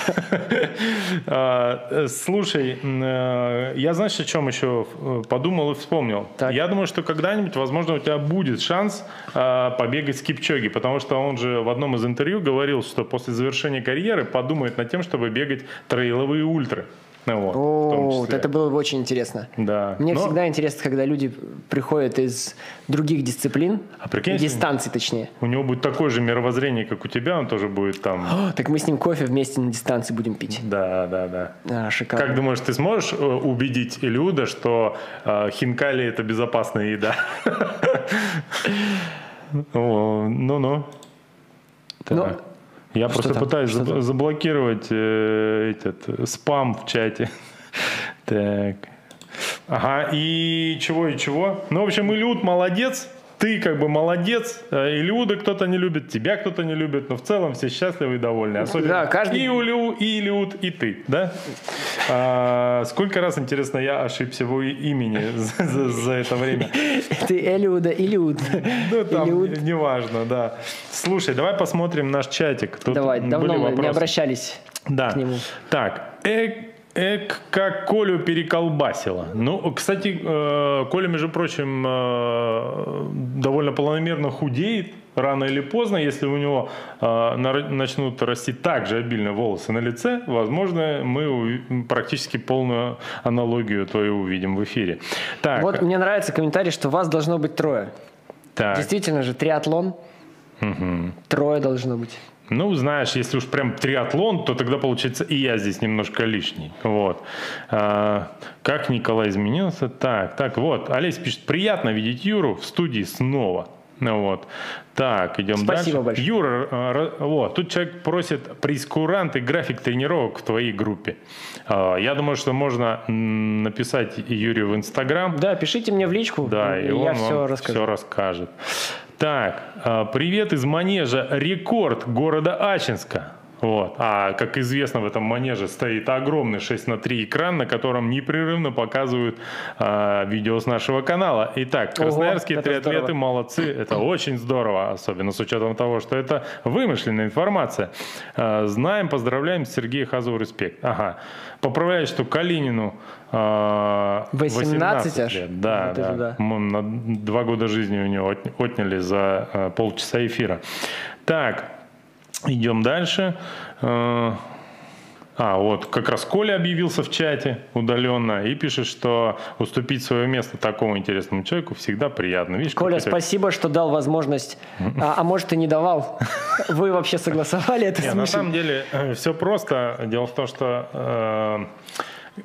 А, э, Слушай, э, я знаешь, о чем еще э, подумал и вспомнил? Я думаю, что когда-нибудь, возможно, у тебя будет шанс побегать с Кипчоги, потому что он же в одном из интервью говорил, что после завершения карьеры подумает над тем, чтобы бегать трейловые ультры. Ну вот, О. Вот это было бы очень интересно. Да. Мне Но- всегда интересно, когда люди приходят из других дисциплин, А прикинь, дистанций точнее. У него будет такое же мировоззрение, как у тебя, он тоже будет там. О, так мы с ним кофе вместе на дистанции будем пить. Да, да, да. А, шикарно. Как думаешь, ты сможешь э, убедить Илюда, что э, хинкали это безопасная еда? Ну-ну. Ну. Я что просто там? пытаюсь Что заб- там? заблокировать э, этот спам в чате. Так. Ага, и чего, и чего? Ну, в общем, Илюд молодец, ты как бы молодец, э, Илюда кто-то не любит, тебя кто-то не любит, но в целом все счастливы и довольны. Особенно Да, каждый- и Илю, и Илюд, и ты, да? А, сколько раз, интересно, я ошибся в имени за, за- за это время? Ты Элиуда, Илиуд. Ну, там, Илиуд. неважно, да. Слушай, давай посмотрим наш чатик. Тут Давай, давно мы не обращались Да. к нему. Так, эк, эк, как Колю переколбасило. Ну, кстати, э, Коля, между прочим, э, довольно планомерно худеет. Рано или поздно, если у него э, начнут расти так же обильно волосы на лице, возможно, мы практически полную аналогию твою увидим в эфире. Так, Вот мне нравится комментарий, что вас должно быть трое. так. Действительно же, триатлон. Трое должно быть. Ну, знаешь, если уж прям триатлон, то тогда получается и я здесь немножко лишний. Вот. А, как Николай изменился? Так, так, вот. Олесь пишет, приятно видеть Юру в студии снова. Ну вот. Так, идем Спасибо дальше. большое. Юра, а, вот, тут человек просит прескурант и график тренировок в твоей группе. А, Я думаю, что можно написать Юрию в Инстаграм. Да, пишите мне в личку, Да, и, и он я вам все расскажу. все расскажет. Так, а, привет из манежа «Рекорд» города Ачинска. Вот. А как известно, в этом манеже стоит огромный 6 на 3 экран, на котором непрерывно показывают а, видео с нашего канала. Итак, красноярские триатлеты здорово. молодцы. Это очень здорово, особенно с учетом того, что это вымышленная информация. А, Знаем, поздравляем, Сергей Хазов, респект. Ага. Поправляю, что Калинину а, 18 аж? лет. Да, Вот да. да. Два года жизни у него отня- отняли за э, полчаса эфира. Так, идем дальше. Э, А, вот как раз Коля объявился в чате удаленно и пишет, что уступить свое место такому интересному человеку всегда приятно. Видишь, Коля, спасибо, что дал возможность. А, а может, и не давал. Вы вообще согласовали это с на самом деле все просто. Дело в том, что э,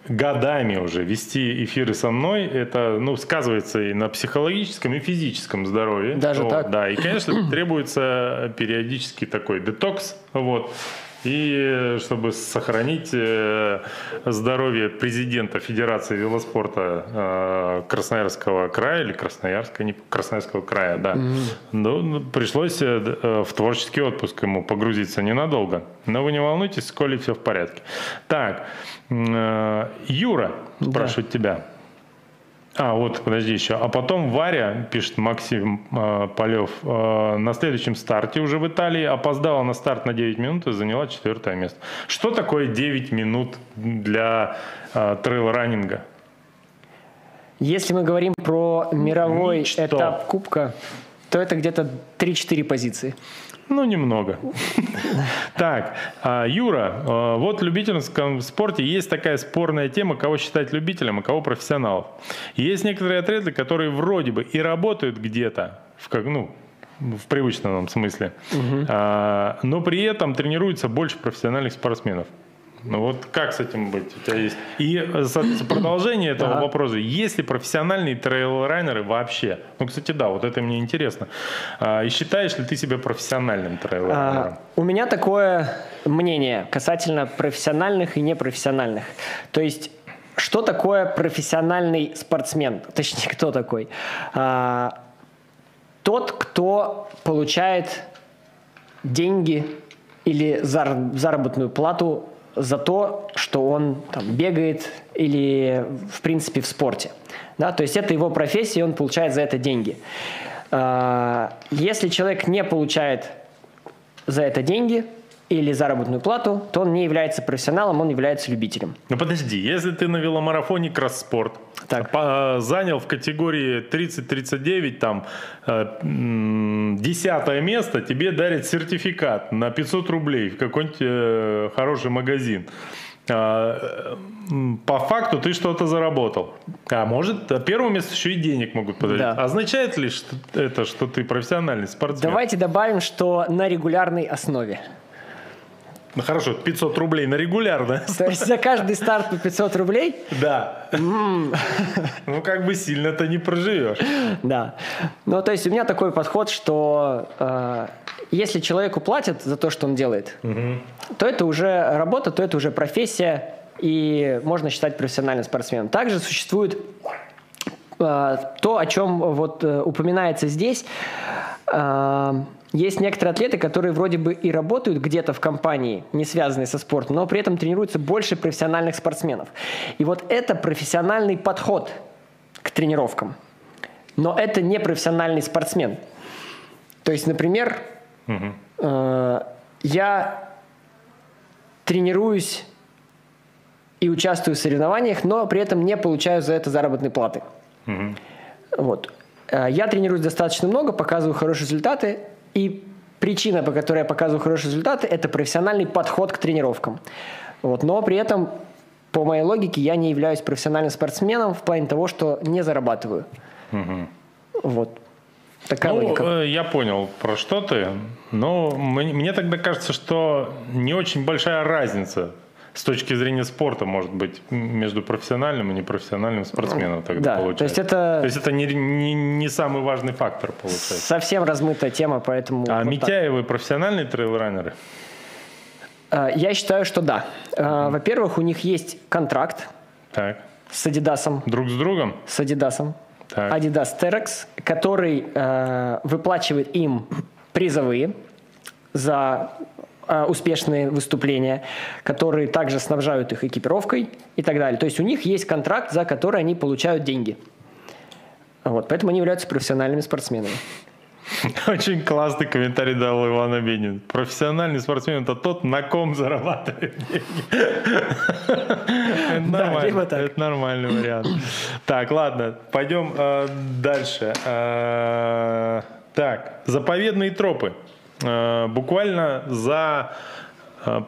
годами уже вести эфиры со мной, это ну, сказывается и на психологическом, и физическом здоровье. Даже Вот, так? Да, и, конечно, требуется периодически такой детокс. Вот. И э, чтобы сохранить э, здоровье президента Федерации велоспорта э, Красноярского края или Красноярска, не Красноярского края, да. Ну, ну, пришлось в творческий отпуск ему погрузиться ненадолго. Но вы не волнуйтесь, с Колей все в порядке. Так, Юра спрашивает тебя. А, вот, подожди еще. А потом Варя, пишет Максим э, Полев, э, на следующем старте уже в Италии опоздала на старт на 9 минут и заняла четвертое место. Что такое 9 минут для э, трейл-раннинга? Если мы говорим про мировой Ничто. этап Кубка, то это где-то 3-4 позиции. Ну, немного. Так, а, Юра, а, вот в любительском спорте есть такая спорная тема, кого считать любителем, а кого профессионалов. Есть некоторые атлеты, которые вроде бы и работают где-то, в, как, ну, в привычном смысле, а, но при этом тренируются больше профессиональных спортсменов. Ну вот как с этим быть? У тебя есть... И э, продолжение этого вопроса. Есть ли профессиональные трейл-райнеры вообще? Ну, кстати, да, вот это мне интересно. А, И считаешь ли ты себя профессиональным трейл-райнером? А, у меня такое мнение касательно профессиональных и непрофессиональных. То есть, что такое профессиональный спортсмен? Точнее, кто такой? А, тот, кто получает деньги или зар- заработную плату за то, что он там, бегает или, в принципе, в спорте. Да? То есть это его профессия, и он получает за это деньги. А, Если человек не получает за это деньги или заработную плату, то он не является профессионалом, он является любителем. Ну подожди, если ты на веломарафоне кросс-спорт Так. по- занял в категории 30-39 там э, десятое место, тебе дарят сертификат на 500 рублей в какой-нибудь э, хороший магазин. а, по факту ты что-то заработал. А может, первое место еще и денег могут подарить. Да. Означает ли что это, что ты профессиональный спортсмен? Давайте добавим, что на регулярной основе. Ну хорошо, 500 рублей на регулярно. То есть за каждый старт по 500 рублей? Да. Ну как бы сильно ты не проживешь. Да. Ну то есть у меня такой подход, что э, если человеку платят за то, что он делает, угу. то это уже работа, то это уже профессия, и можно считать профессиональным спортсменом. Также существует э, то, о чем вот э, упоминается здесь. Э, есть некоторые атлеты, которые вроде бы и работают где-то в компании, не связанные со спортом, но при этом тренируются больше профессиональных спортсменов. И вот это профессиональный подход к тренировкам. Но это не профессиональный спортсмен. То есть, например, угу. э, я тренируюсь и участвую в соревнованиях, но при этом не получаю за это заработной платы. Угу. Вот. Э, я тренируюсь достаточно много, показываю хорошие результаты, и причина, по которой я показываю хорошие результаты, это профессиональный подход к тренировкам. Вот. Но при этом, по моей логике, я не являюсь профессиональным спортсменом в плане того, что не зарабатываю. Угу. Вот. Такая ну, логика. Э, я понял, про что ты. Но мне, мне тогда кажется, что не очень большая разница с точки зрения спорта, может быть, между профессиональным и непрофессиональным спортсменом тогда да, получается. То есть это, то есть это не, не, не самый важный фактор получается. Совсем размытая тема, поэтому... А вот Митяевы так. профессиональные трейлранеры? А, я считаю, что да. mm Во-первых, у них есть контракт так. с Адидасом. Друг с другом? С Адидасом. Adidas Terex, который э, выплачивает им призовые за успешные выступления, которые также снабжают их экипировкой и так далее. То есть у них есть контракт, за который они получают деньги. Вот, поэтому они являются профессиональными спортсменами. Очень классный комментарий дал Иван Абенин. Профессиональный спортсмен – это тот, на ком зарабатывает деньги. Это нормальный вариант. Так, ладно, пойдем э, дальше. Э, так, заповедные тропы. Э, буквально за э,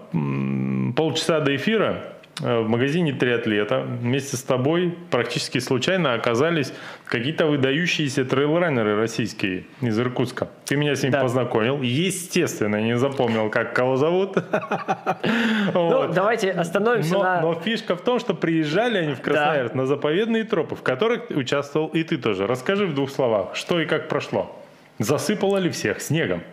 полчаса до эфира э, в магазине «Триатлета» вместе с тобой практически случайно оказались какие-то выдающиеся трейлранеры российские из Иркутска. Ты меня с ними да. познакомил. Естественно, не запомнил, как кого зовут. Ну, давайте остановимся на... Но фишка в том, что приезжали они в Красноярск на заповедные тропы, в которых участвовал и ты тоже. Расскажи в двух словах, что и как прошло. Засыпало ли всех снегом?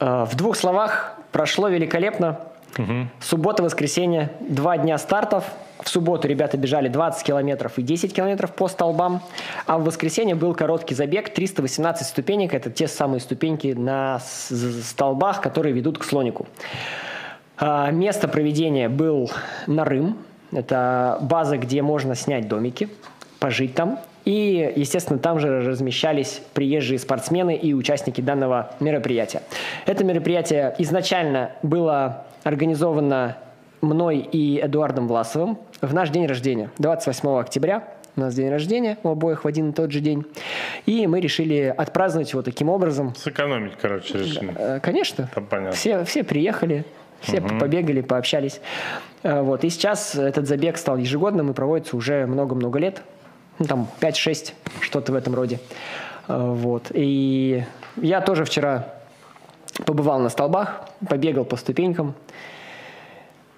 Э, в двух словах, прошло великолепно. Угу. Суббота, воскресенье, два дня стартов. В субботу ребята бежали 20 километров и 10 километров по столбам, а в воскресенье был короткий забег, 318 ступенек. Это те самые ступеньки на столбах, которые ведут к слонику. А, место проведения был Нарым. Это база, где можно снять домики, пожить там. И, естественно, там же размещались приезжие спортсмены и участники данного мероприятия. Это мероприятие изначально было организовано мной и Эдуардом Власовым в наш день рождения, 28 октября. У нас день рождения у обоих в один и тот же день. И мы решили отпраздновать его таким образом. Сэкономить, короче, решили. Э, конечно. Это понятно. Все, все приехали, все угу. побегали, пообщались. Э, вот. И сейчас этот забег стал ежегодным и проводится уже много-много лет ну, там 5-6, что-то в этом роде. Э, вот. И я тоже вчера побывал на столбах, побегал по ступенькам.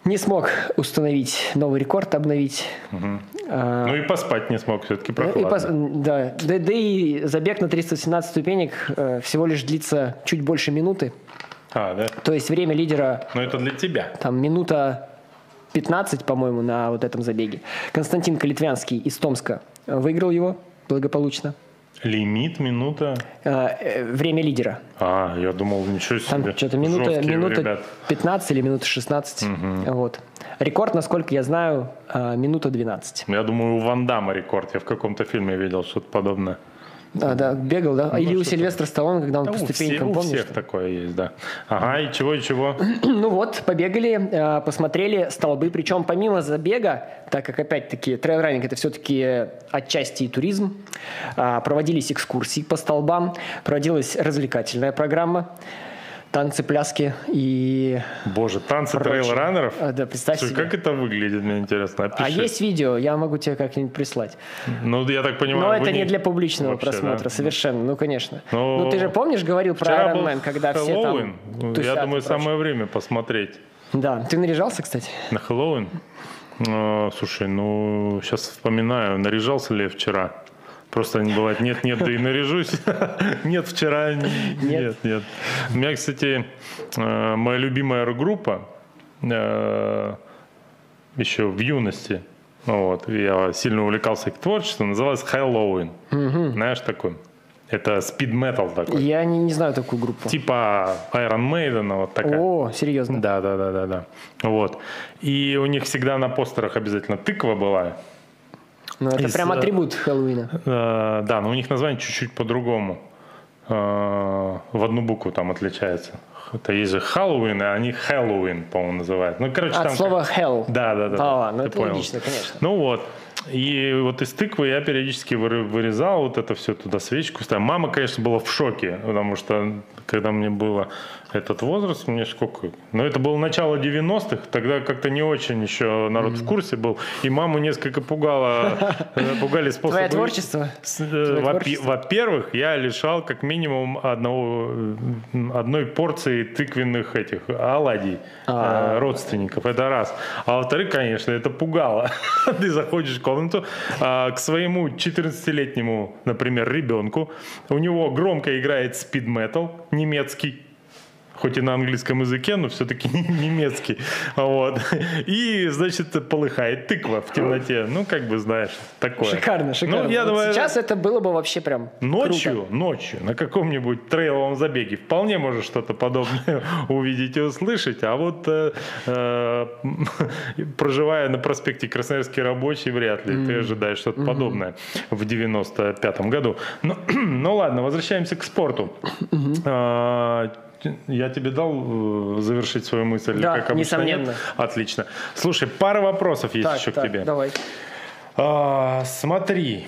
Не смог установить новый рекорд, обновить. Угу. А, ну и поспать не смог, все-таки прохладно. И пос... да. Да, да и забег на 317 ступенек э, всего лишь длится чуть больше минуты. А, да? То есть время лидера... Но это для тебя. Там минута 15, по-моему, на вот этом забеге. Константин Калитвянский из Томска выиграл его благополучно. Лимит минута? А, э, время лидера. А, я думал, ничего себе. Там что-то минута, минута 15 или минута 16. Угу. Вот. Рекорд, насколько я знаю, минута 12. Я думаю, у Ван Дамма рекорд. Я в каком-то фильме видел что-то подобное. Да, да, бегал, да. Ну, Или у Сильвестра Сталлоне, когда он да, по ступенькам, у, помнишь? У всех такое есть, да. Ага, и чего, и чего? ну вот, побегали, э, посмотрели столбы, причем помимо забега, так как, опять-таки, трейл-раннинг – это все-таки отчасти и туризм, а, проводились экскурсии по столбам, проводилась развлекательная программа. Танцы, пляски и... Боже, танцы трейл-раннеров? А, да, представь Слушай, себе. как это выглядит, мне интересно. А Опиши. есть видео, я могу тебе как-нибудь прислать. Ну, я так понимаю, Но это не для публичного Вообще, просмотра, да? совершенно, ну конечно. Ну, Ну, ты же помнишь, говорил про Iron Man, когда все Хэллоуин. там Я тусят и думаю, самое время посмотреть Да, ты наряжался, кстати? на Хэллоуин. Э, Слушай, ну, сейчас вспоминаю, наряжался ли я вчера. Просто не бывает, нет, нет, да и наряжусь. Нет, вчера, нет, нет. У меня, кстати, э, моя любимая группа э, еще в юности, вот, я сильно увлекался их творчеством, называлась Хэллоуин. Знаешь такой? Это speed metal такой. Я не, не знаю такую группу. Типа Iron Maiden, вот такая. О, серьезно? Да, да, да, да, да. Вот. И у них всегда на постерах обязательно тыква была. Ну, это Из, прям э, атрибут Хэллоуина. Э, да, но у них название чуть-чуть по-другому. Э, в одну букву там отличается. Это есть же Хэллоуин, а они Хэллоуин, по-моему, называют. Ну, короче, От там... слова hell. Да, да, да. А, да, ну ты это понял. логично, конечно. Ну вот. И вот из тыквы я периодически вырезал вот это все туда свечку ставил. Мама, конечно, была в шоке, потому что когда мне было этот возраст, мне сколько? Ну, это было начало 90-х, тогда как-то не очень еще народ в курсе был. И маму несколько пугало, э, пугали способы... Твое творчество? Э, во- творчество? Во-первых, я лишал как минимум одного, одной порции тыквенных этих оладий А. э, родственников. Это раз. А во-вторых, конечно, это пугало. Ты заходишь в комнату а, к своему 14-летнему, например, ребенку. У него громко играет metal немецкий хоть и на английском языке, но все-таки немецкий. Вот. И, значит, полыхает тыква в темноте. Ну, как бы, знаешь, такое. Шикарно, шикарно. Ну, я Вот думаю, Сейчас это было бы вообще прям Ночью, круто. ночью на каком-нибудь трейловом забеге вполне можешь что-то подобное увидеть и услышать, а вот э, э, проживая на проспекте Красноярский рабочий, вряд ли ты ожидаешь что-то подобное в 95-м году. Ну, ну ладно, возвращаемся к спорту. А, Я тебе дал э, завершить свою мысль? Да, как обычно, нет? несомненно. Отлично. Слушай, пара вопросов есть Так, еще так, к тебе. давай. А, смотри,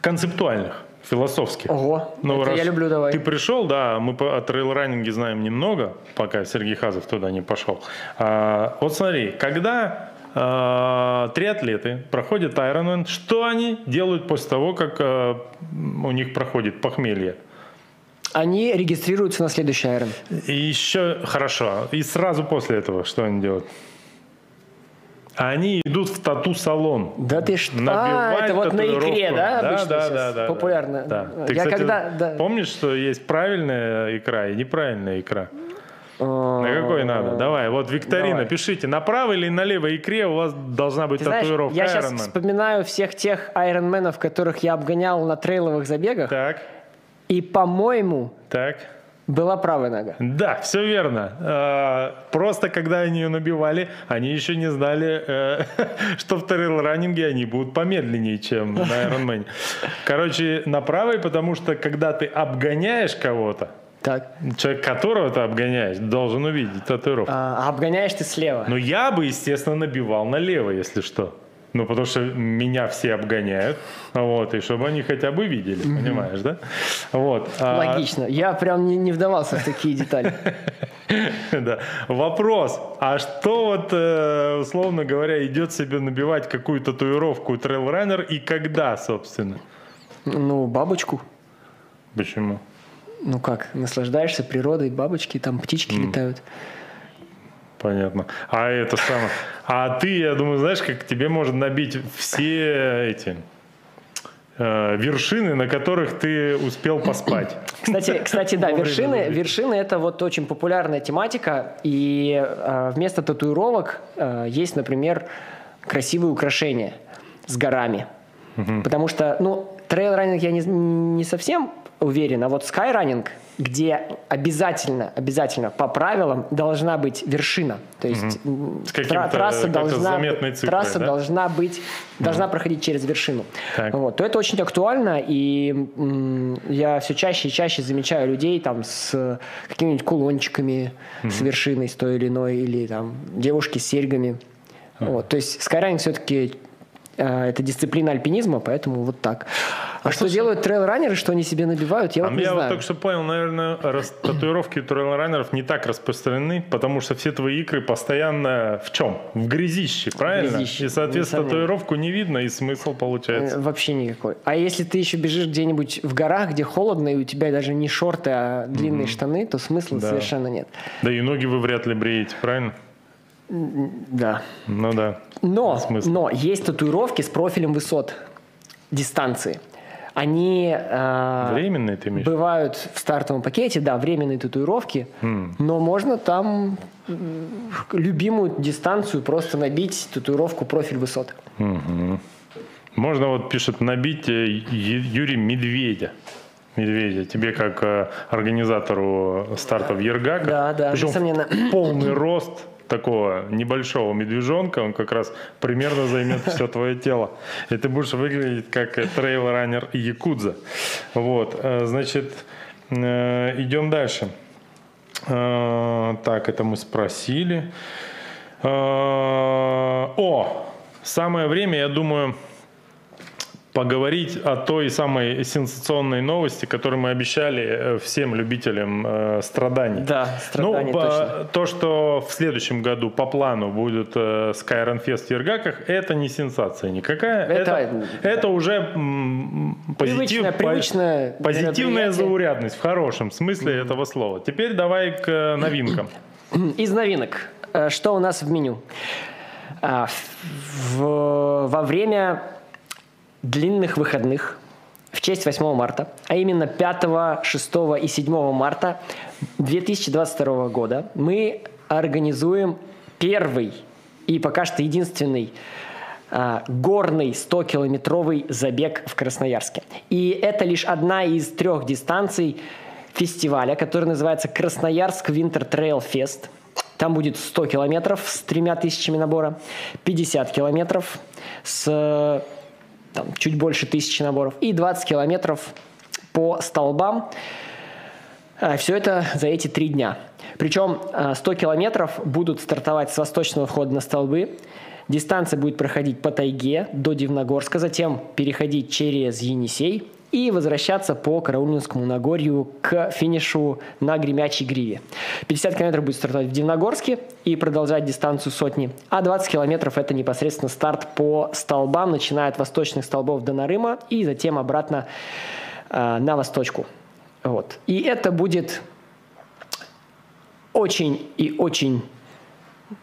концептуальных, философских. Ого, Ну, это я люблю, давай. Ты пришел, да, мы по- о трейл-раннинге знаем немного, пока Сергей Хазов туда не пошел. А, вот смотри, когда а, триатлеты проходят Ironman, что они делают после того, как а, у них проходит похмелье? Они регистрируются на следующий Iron. И еще хорошо. И сразу после этого что они делают? Они идут в тату-салон. Да ты что? А, это вот на икре, да, Да, обычно да, сейчас да, да, популярно? да. Ты, Я кстати, когда... да. помнишь, что есть правильная икра и неправильная икра? На какой надо? Давай, вот викторина, Давай. пишите, на правой или на левой икре у вас должна быть Ты знаешь, татуировка я сейчас Iron Man. вспоминаю всех тех айронменов, которых я обгонял на трейловых забегах, Так, и, по-моему, так. была правая нога. Да, все верно. А, Просто когда они ее набивали, они еще не знали, э, что в трейл-раннинге они будут помедленнее, чем на Ironman. Короче, на правой, потому что когда ты обгоняешь кого-то, Так. человек, которого ты обгоняешь, должен увидеть татуировку. А, а обгоняешь ты слева. Но я бы, естественно, набивал налево, если что. Ну, потому что меня все обгоняют, вот, и чтобы они хотя бы видели, понимаешь, да? Вот. а- Логично. Я прям не, не вдавался в такие детали. Да. Вопрос, а что вот, э, условно говоря, идет себе набивать какую татуировку трейлранер и когда, собственно? Ну, бабочку. Почему? Ну как, наслаждаешься природой, бабочки, там птички летают. Понятно. А это самое. А ты, я думаю, знаешь, как тебе можно набить все эти э, вершины, на которых ты успел поспать. Кстати, кстати, да, вершины, вершины это вот очень популярная тематика, и э, вместо татуировок э, есть, например, красивые украшения с горами. Потому что, ну, трейл-раннинг я не, не совсем уверен, а вот скайраннинг, где обязательно, обязательно по правилам должна быть вершина. То есть С каким-то- трасса должна, цифрой, трасса да? должна быть, должна проходить через вершину. Так. Вот, то это очень актуально, и м, я все чаще и чаще замечаю людей там с какими-нибудь кулончиками, с вершиной с той или иной, или там девушки с серьгами. Вот, то есть скайрайнинг все-таки это дисциплина альпинизма, поэтому вот так. А что делают трейл-раннеры, что они себе набивают, я А вот не я вот знаю. только что понял, наверное, рас- татуировки трейл-раннеров не так распространены, потому что все твои икры постоянно в чем? В грязище, правильно? грязище, И, соответственно, татуировку не видно, и смысл получается. Э, Вообще никакой. А если ты еще бежишь где-нибудь в горах, где холодно, и у тебя даже не шорты, а длинные штаны, то смысла Да. совершенно нет. Да и ноги вы вряд ли бреете, правильно? Да. Ну да. Но, но есть татуировки с профилем высот, дистанции. Они э, Временные ты имеешь? бывают в стартовом пакете, да, временные татуировки, но можно там м, любимую дистанцию просто набить татуировку профиль высот. Можно вот пишет набить э, Юрий Медведя. Медведя, тебе как э, организатору стартов Ергака. Да, да, Причем несомненно. полный рост такого небольшого медвежонка, он как раз примерно займет все твое тело. И ты будешь выглядеть как э, трейл-раннер Якудза. Вот, э, значит, э, идем дальше. Так, это мы спросили. О, самое время, я думаю, поговорить о той самой сенсационной новости, которую мы обещали э, всем любителям э, страданий. Да, страданий ну, точно. то, что в следующем году по плану будет э, Skyrim Fest в Ергаках, это не сенсация никакая. Это- Это, это уже м, позитив, Привычное- привычное позитивная заурядность в хорошем смысле этого слова. Теперь давай к э, новинкам. Из новинок. Э, Что у нас в меню? А, в- во время длинных выходных в честь 8 марта, а именно 5, 6 и 7 марта 2022 года мы организуем первый и пока что единственный а, горный 100-километровый забег в Красноярске. И это лишь одна из трех дистанций фестиваля, который называется Красноярск Winter Trail Fest. Там будет 100 километров с тремя тысячами набора, 50 километров с там, чуть больше тысячи наборов и 20 километров по столбам. Все это за эти три дня. Причем а, 100 километров будут стартовать с восточного входа на столбы. Дистанция будет проходить по тайге до Дивногорска, затем переходить через Енисей и возвращаться по Караульнинскому Нагорью к финишу на Гремячей Гриве. 50 километров будет стартовать в Дивногорске и продолжать дистанцию сотни, а 20 километров это непосредственно старт по столбам, начиная от восточных столбов до Нарыма и затем обратно э, на восточку. Вот. И это будет очень и очень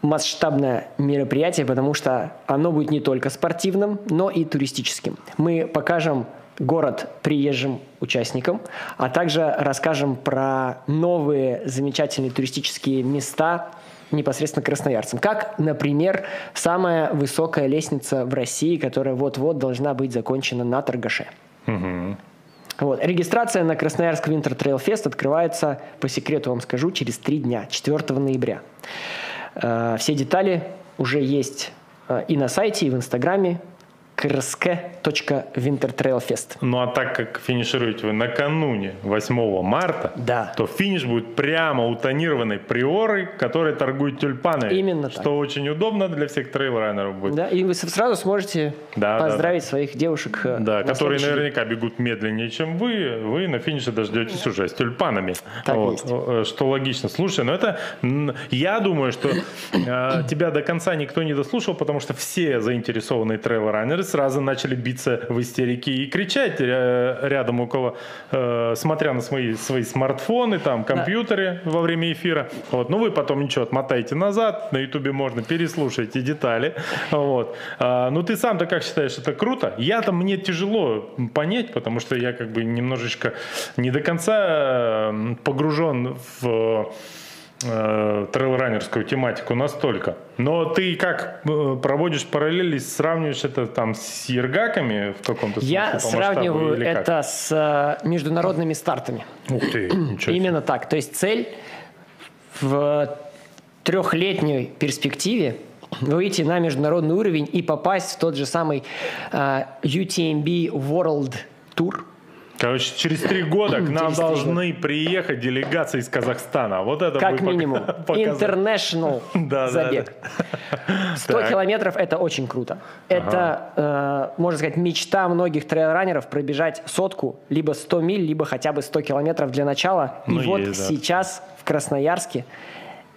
масштабное мероприятие, потому что оно будет не только спортивным, но и туристическим. Мы покажем город приезжим участникам, а также расскажем про новые замечательные туристические места непосредственно красноярцам. Как, например, самая высокая лестница в России, которая вот-вот должна быть закончена на Торгаше. Вот. Регистрация на Красноярск Winter Trail Fest открывается, по секрету вам скажу, через три дня, 4 ноября. Э, Все детали уже есть э, и на сайте, и в инстаграме krsk.wintertrailfest. Ну а так как финишируете вы накануне 8 марта, Да. то финиш будет прямо у тонированной приоры, которая торгует тюльпанами. Именно так. Что очень удобно для всех трейлрайнеров будет. Да, и вы сразу сможете Да, да, поздравить своих девушек. э, Да, на которые следующий наверняка бегут медленнее, чем вы. Вы на финише дождетесь уже с тюльпанами. Так Вот. есть. Э, Что логично. Слушай, ну это... Я думаю, что э, тебя до конца никто не дослушал, потому что все заинтересованные трейл-раннеры сразу начали биться в истерике и кричать э, рядом около, э, смотря на свои, свои смартфоны, там, компьютеры во время эфира. Вот. Ну, вы потом ничего, отмотайте назад, на ютубе можно, переслушайте детали. Вот. А, ну, ты сам-то как считаешь, это круто? Я-то мне тяжело понять, потому что я как бы немножечко не до конца погружен в э, трейлранерскую тематику настолько. Но ты как э, проводишь параллели, сравниваешь это там с ергаками в каком-то смысле? Я по масштабу сравниваю или как? это с э, международными стартами. Ух ты. Именно так. То есть цель в трехлетней перспективе выйти на международный уровень и попасть в тот же самый э, UTMB World Tour, Короче, через три года к нам должны приехать делегации из Казахстана. Вот это Как минимум. International Да, да, забег. 100 Так. километров это очень круто. Это, э, можно сказать, мечта многих трейлранеров пробежать сотку, либо 100 миль, либо хотя бы 100 километров для начала. Ну, И вот есть, сейчас в Красноярске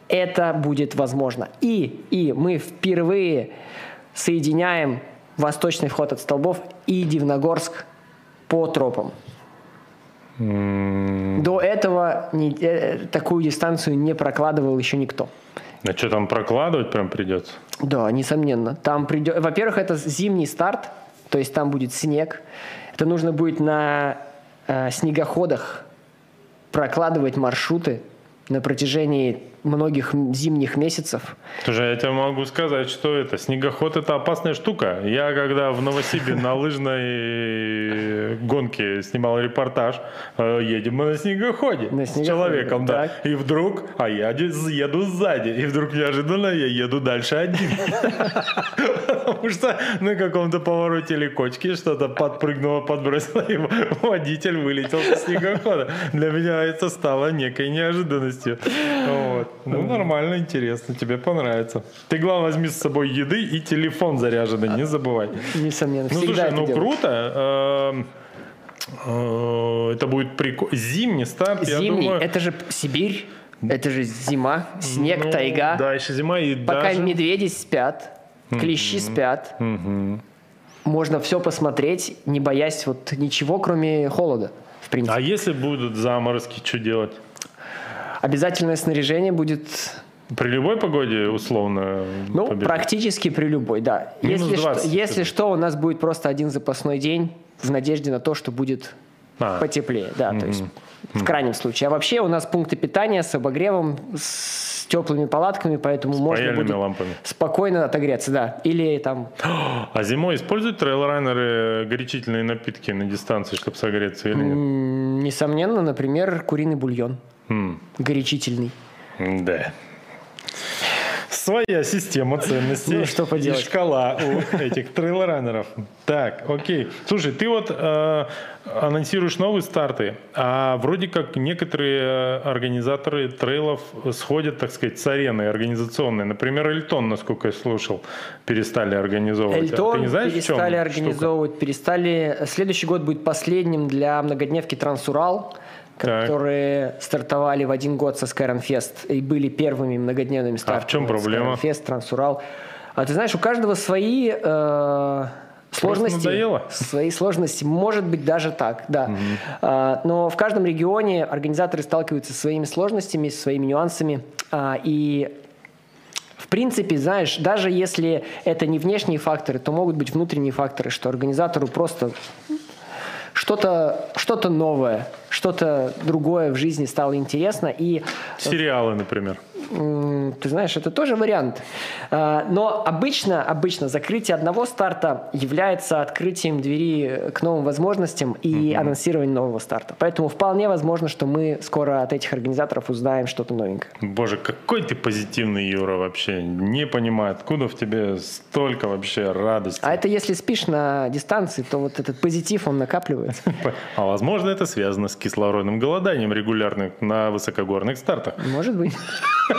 это будет возможно. И, и мы впервые соединяем восточный вход от столбов и Дивногорск по тропам. До этого ни- э, такую дистанцию не прокладывал еще никто. А что там прокладывать прям придется? Да, несомненно. Там придет... Во-первых, это зимний старт, то есть там будет снег. Это нужно будет на э, снегоходах прокладывать маршруты на протяжении многих зимних месяцев. Слушай, я тебе могу сказать, что это снегоход это опасная штука. Я когда в Новосибе на лыжной гонке снимал репортаж, э, едем мы на снегоходе с человеком, да. И вдруг, а я еду сзади, и вдруг неожиданно я еду дальше один. Потому что на каком-то повороте или кочки что-то подпрыгнуло, подбросило, и водитель вылетел со снегохода. Для меня это стало некой неожиданностью. Вот. Ну, нормально, интересно, тебе понравится. Ты, главное, возьми с собой еды и телефон заряженный, не забывай. Несомненно, Ну, слушай, ну круто. Эм, э, Это будет прикольно. Зимний старт, я Зимний, думаю. это же Сибирь, это же зима, снег, ну, тайга. Да, еще зима и Пока даже... медведи спят, клещи спят, можно все посмотреть, не боясь вот ничего, кроме холода. В принципе. А если будут заморозки, что делать? Обязательное снаряжение будет, При любой погоде, условно, ну, побежать? практически при любой, да. Минус если, 20, что, если что, у нас будет просто один запасной день в надежде на то, что будет А, потеплее, да, то есть в крайнем случае. А вообще у нас пункты питания с обогревом, с теплыми палатками, поэтому можно паяльными будет лампами. спокойно отогреться, да. Или там А зимой используют трейлрайнеры горячительные напитки на дистанции, чтобы согреться или нет? несомненно, например, куриный бульон М, горячительный. Да. Своя система ценностей Ну, что поделать. и шкала у этих трейлранеров. Так, окей. Слушай, ты вот э, анонсируешь новые старты, а вроде как некоторые э, организаторы трейлов сходят, так сказать, с арены организационной. Например, Эльтон, насколько я слушал, перестали организовывать. А ты Эльтон не знаешь, перестали штука? организовывать, перестали. Следующий год будет последним для многодневки Трансурал, Так. которые стартовали в один год со Скайранфест и были первыми многодневными стартами. А чем проблема? Скайранфест, Трансурал. А ты знаешь, у каждого свои э, сложности. Свои сложности. Может быть, даже так, да. А, но в каждом регионе организаторы сталкиваются со своими сложностями, со своими нюансами. А, и в принципе, знаешь, даже если это не внешние факторы, то могут быть внутренние факторы, что организатору просто что-то что новое, что-то другое в жизни стало интересно. И Сериалы, например. Ты знаешь, это тоже вариант. А, Но обычно, обычно закрытие одного старта является открытием двери к новым возможностям и анонсированием нового старта. Поэтому вполне возможно, что мы скоро от этих организаторов узнаем что-то новенькое. Боже, какой ты позитивный, Юра, вообще. Не понимаю, откуда в тебе столько вообще радости. А это если спишь на дистанции, то вот этот позитив, он накапливается. А возможно, это связано с кислородным голоданием регулярным на высокогорных стартах. Может быть.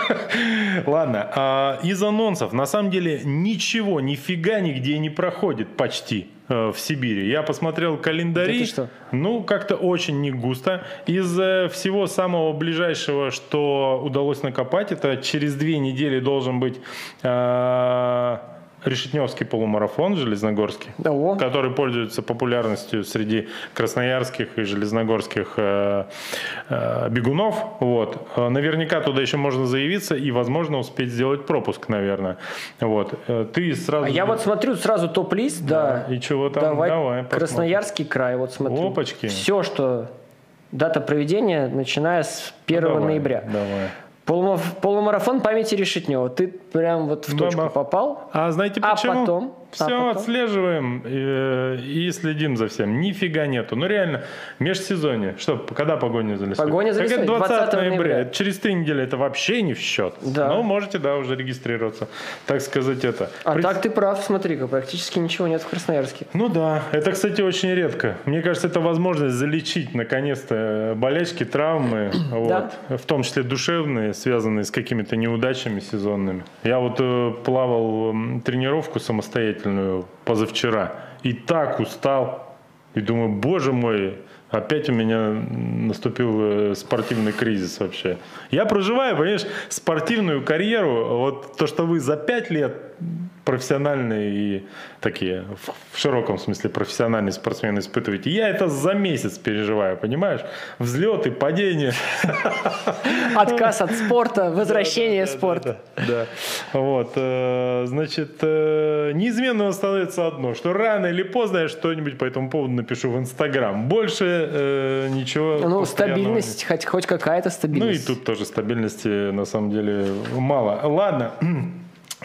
Ладно, а из анонсов, на самом деле, ничего, нифига нигде не проходит почти э, в Сибири. Я посмотрел календари. Да что? Ну, как-то очень не густо. Из э, всего самого ближайшего, что удалось накопать, это через две недели должен быть э, Решетневский полумарафон железногорский, О. который пользуется популярностью среди красноярских и железногорских э, э, бегунов. Вот. Э, Наверняка туда еще можно заявиться и, возможно, успеть сделать пропуск, наверное. Вот. Э, Ты сразу... А я вот смотрю сразу топ-лист, да. И чего там? Давай, Давай, посмотрим. Красноярский край, вот смотрю. Опачки. Все, что дата проведения, начиная с 1 Ну, давай, ноября. Давай. Полумарафон памяти Решетнева. Ты прям вот в точку Да-да. попал. А знаете А почему? потом? Все отслеживаем э, и следим за всем. Нифига нету. Ну реально, межсезонье. Что, когда погоня за лесой? Погоня за лесой, 20 20 ноября. Через три недели это вообще не в счет. Да. Но можете, да, уже регистрироваться. Так сказать, это. А так ты прав, смотри-ка, практически ничего нет в Красноярске. Ну да, это, кстати, очень редко. Мне кажется, это возможность залечить, наконец-то, болячки, травмы, вот, в том числе душевные, связанные с какими-то неудачами сезонными. Я вот э, плавал тренировку самостоятельную позавчера и так устал. И думаю, боже мой, опять у меня наступил э, спортивный кризис вообще. Я проживаю, понимаешь, спортивную карьеру, вот то, что вы за пять лет профессиональные и такие, в- широком смысле профессиональные спортсмены испытываете. Я это за месяц переживаю, понимаешь? Взлеты, падения. Отказ от спорта, возвращение спорт. Да, да. Вот, э, значит, э, неизменно остается одно, что рано или поздно я что-нибудь по этому поводу напишу в Инстаграм. Больше э, ничего. Ну, стабильность, хоть, хоть какая-то нет. Ну и стабильность. тут тоже стабильности на самом деле мало. Ладно,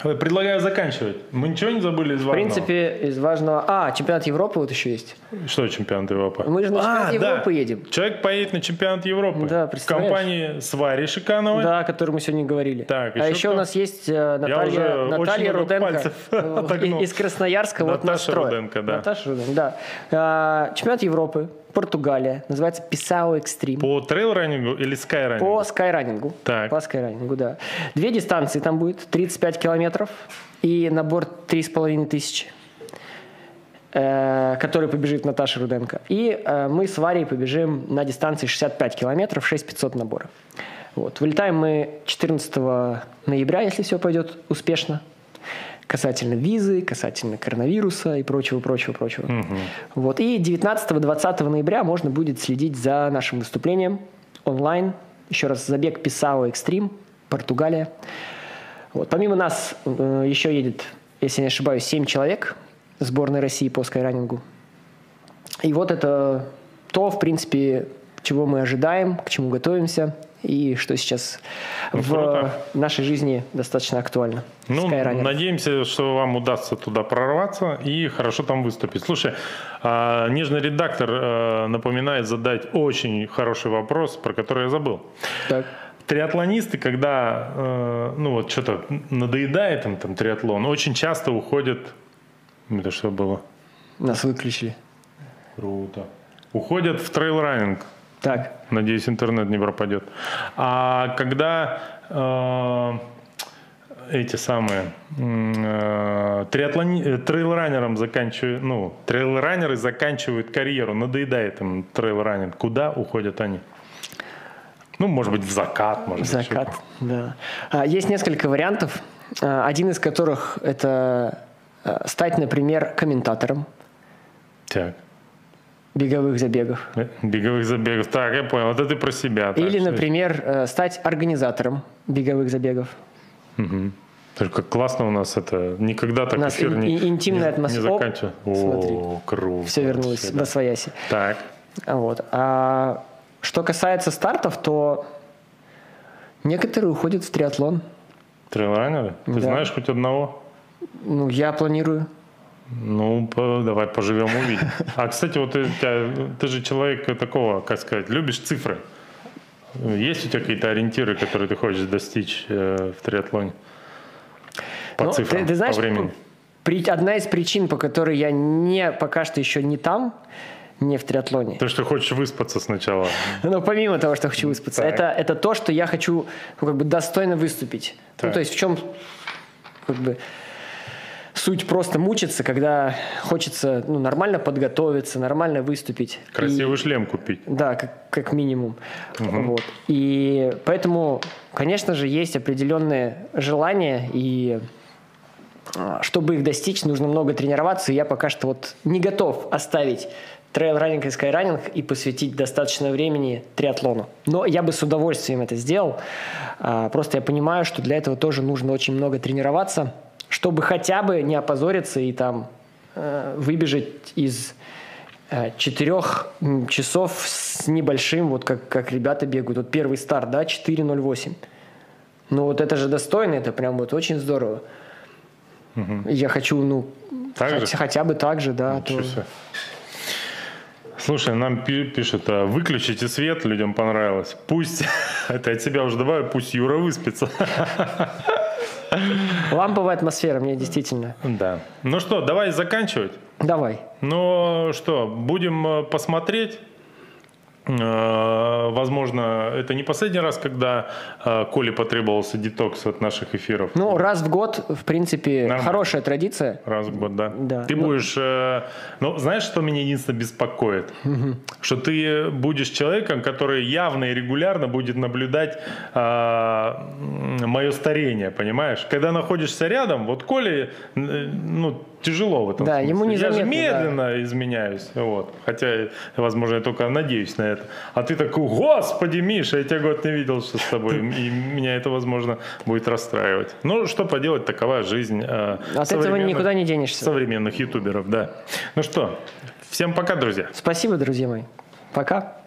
предлагаю заканчивать. Мы ничего не забыли из В важного? принципе, из важного... А, чемпионат Европы вот еще есть. Что чемпионат Европы? Мы же на чемпионат А, Европы да. едем. Человек поедет на чемпионат Европы. Да, В компании с Варей Шикановой. Да, о котором мы сегодня говорили. Так, а еще еще кто? у нас есть э, Наталья, Наталья Руденко из Красноярска. вот Наташа настроя. Руденко, да. Наташа Руденко, да. А, Чемпионат Европы, Португалия. Называется Писау Экстрим. По трейл-раннингу или скайранингу? По скайранингу. Так. По скайранингу, да. Две дистанции там будет. 35 километров и набор 3,5 тысячи э, который побежит Наташа Руденко. И э, мы с Варей побежим на дистанции 65 километров, 6500 набора. Вот. Вылетаем мы 14 ноября, если все пойдет успешно. Касательно визы, касательно коронавируса и прочего, прочего, прочего. Вот. И 19-20 ноября можно будет следить за нашим выступлением онлайн. Еще раз, забег Писао Экстрим, Португалия. Вот. Помимо нас э, еще едет, если не ошибаюсь, 7 человек сборной России по скайранингу. И вот это то, в принципе, чего мы ожидаем, к чему готовимся и что сейчас Ну, в круто. нашей жизни достаточно актуально. Ну, надеемся, что вам удастся туда прорваться и хорошо там выступить. Слушай, а, нежный редактор э, напоминает задать очень хороший вопрос, про который я забыл. Так. Триатлонисты, когда э, ну вот что-то надоедает им там триатлон, очень часто уходят. Это что было? Нас выключили. Круто. Уходят в трейл-раннинг. Так. Надеюсь, интернет не пропадет. А когда э, эти самые э, триатлони, э, трейл-раннером заканчивают, ну, трейл-раннеры заканчивают карьеру, надоедает им трейл-раннинг, куда уходят они? Ну, может быть, в закат, может быть. Закат, да. А, Есть несколько вариантов. А, Один из которых это а, стать, например, комментатором Так. Беговых забегов. Беговых забегов. Так, я понял. Это ты про себя. так, Или, например, э, стать организатором беговых забегов. Слушай, как классно у нас это. Никогда так У нас эфир ин- не, интимная не- атмосфера. Не заканчивается. смотри. О, круто. Все вернулось Вообще, да. во свояси. Так. Вот. А что касается стартов, то некоторые уходят в триатлон. Трейлранеры? Ты Да. знаешь хоть одного? Ну, я планирую. Ну, по- давай поживем, увидим. А, кстати, вот ты, ты же человек такого, как сказать, любишь цифры. Есть у тебя какие-то ориентиры, которые ты хочешь достичь э, в триатлоне? По Ну, цифрам, ты, ты знаешь, по времени. при- одна из причин, по которой я не пока что еще не там, не в триатлоне. Ты что хочешь выспаться сначала. Ну, помимо того, что хочу выспаться, Так. это, это то, что я хочу ну, как бы достойно выступить. Ну, Так. то есть в чем как бы суть просто мучиться, когда хочется ну, нормально подготовиться, нормально выступить. И- Красивый шлем купить. Да, как, как минимум. Вот. И поэтому, конечно же, есть определенные желания, и а, чтобы их достичь, нужно много тренироваться. И я пока что вот не готов оставить трейл-раннинг и скайраннинг и посвятить достаточно времени триатлону. Но я бы с удовольствием это сделал. А, Просто я понимаю, что для этого тоже нужно очень много тренироваться, чтобы хотя бы не опозориться и там э, выбежать из э, четырех часов с небольшим, вот как, как ребята бегают. Вот первый старт, да, 4.08. Ну вот это же достойно, это прям вот очень здорово. Угу. Я хочу, ну, так хотя, же? хотя бы так же, да. То... Слушай, нам пишут, а, выключите свет, людям понравилось. Пусть, это от себя уже добавлю, пусть Юра выспится. Ламповая атмосфера, мне действительно. Да. Ну что, давай заканчивать? Давай. Ну что, будем э, посмотреть возможно, это не последний раз, когда э, Коле потребовался детокс от наших эфиров. Ну, раз в год, в принципе, Нормально. хорошая традиция. Раз в год, да. да. Ты ну... будешь... Э, ну, знаешь, что меня единственное беспокоит? Угу. Что ты будешь человеком, который явно и регулярно будет наблюдать э, мое старение, понимаешь? Когда находишься рядом, вот Коле, ну, тяжело в этом Да, смысле. ему не Я же медленно да. изменяюсь, вот. Хотя, возможно, я только надеюсь на это. А ты такой, господи, Миша, я тебя год не видел, что с тобой. И меня это, возможно, будет расстраивать. Ну, что поделать, такова жизнь. Э, От этого никуда не денешься. Современных ютуберов, да. Ну что, всем пока, друзья. Спасибо, друзья мои. Пока.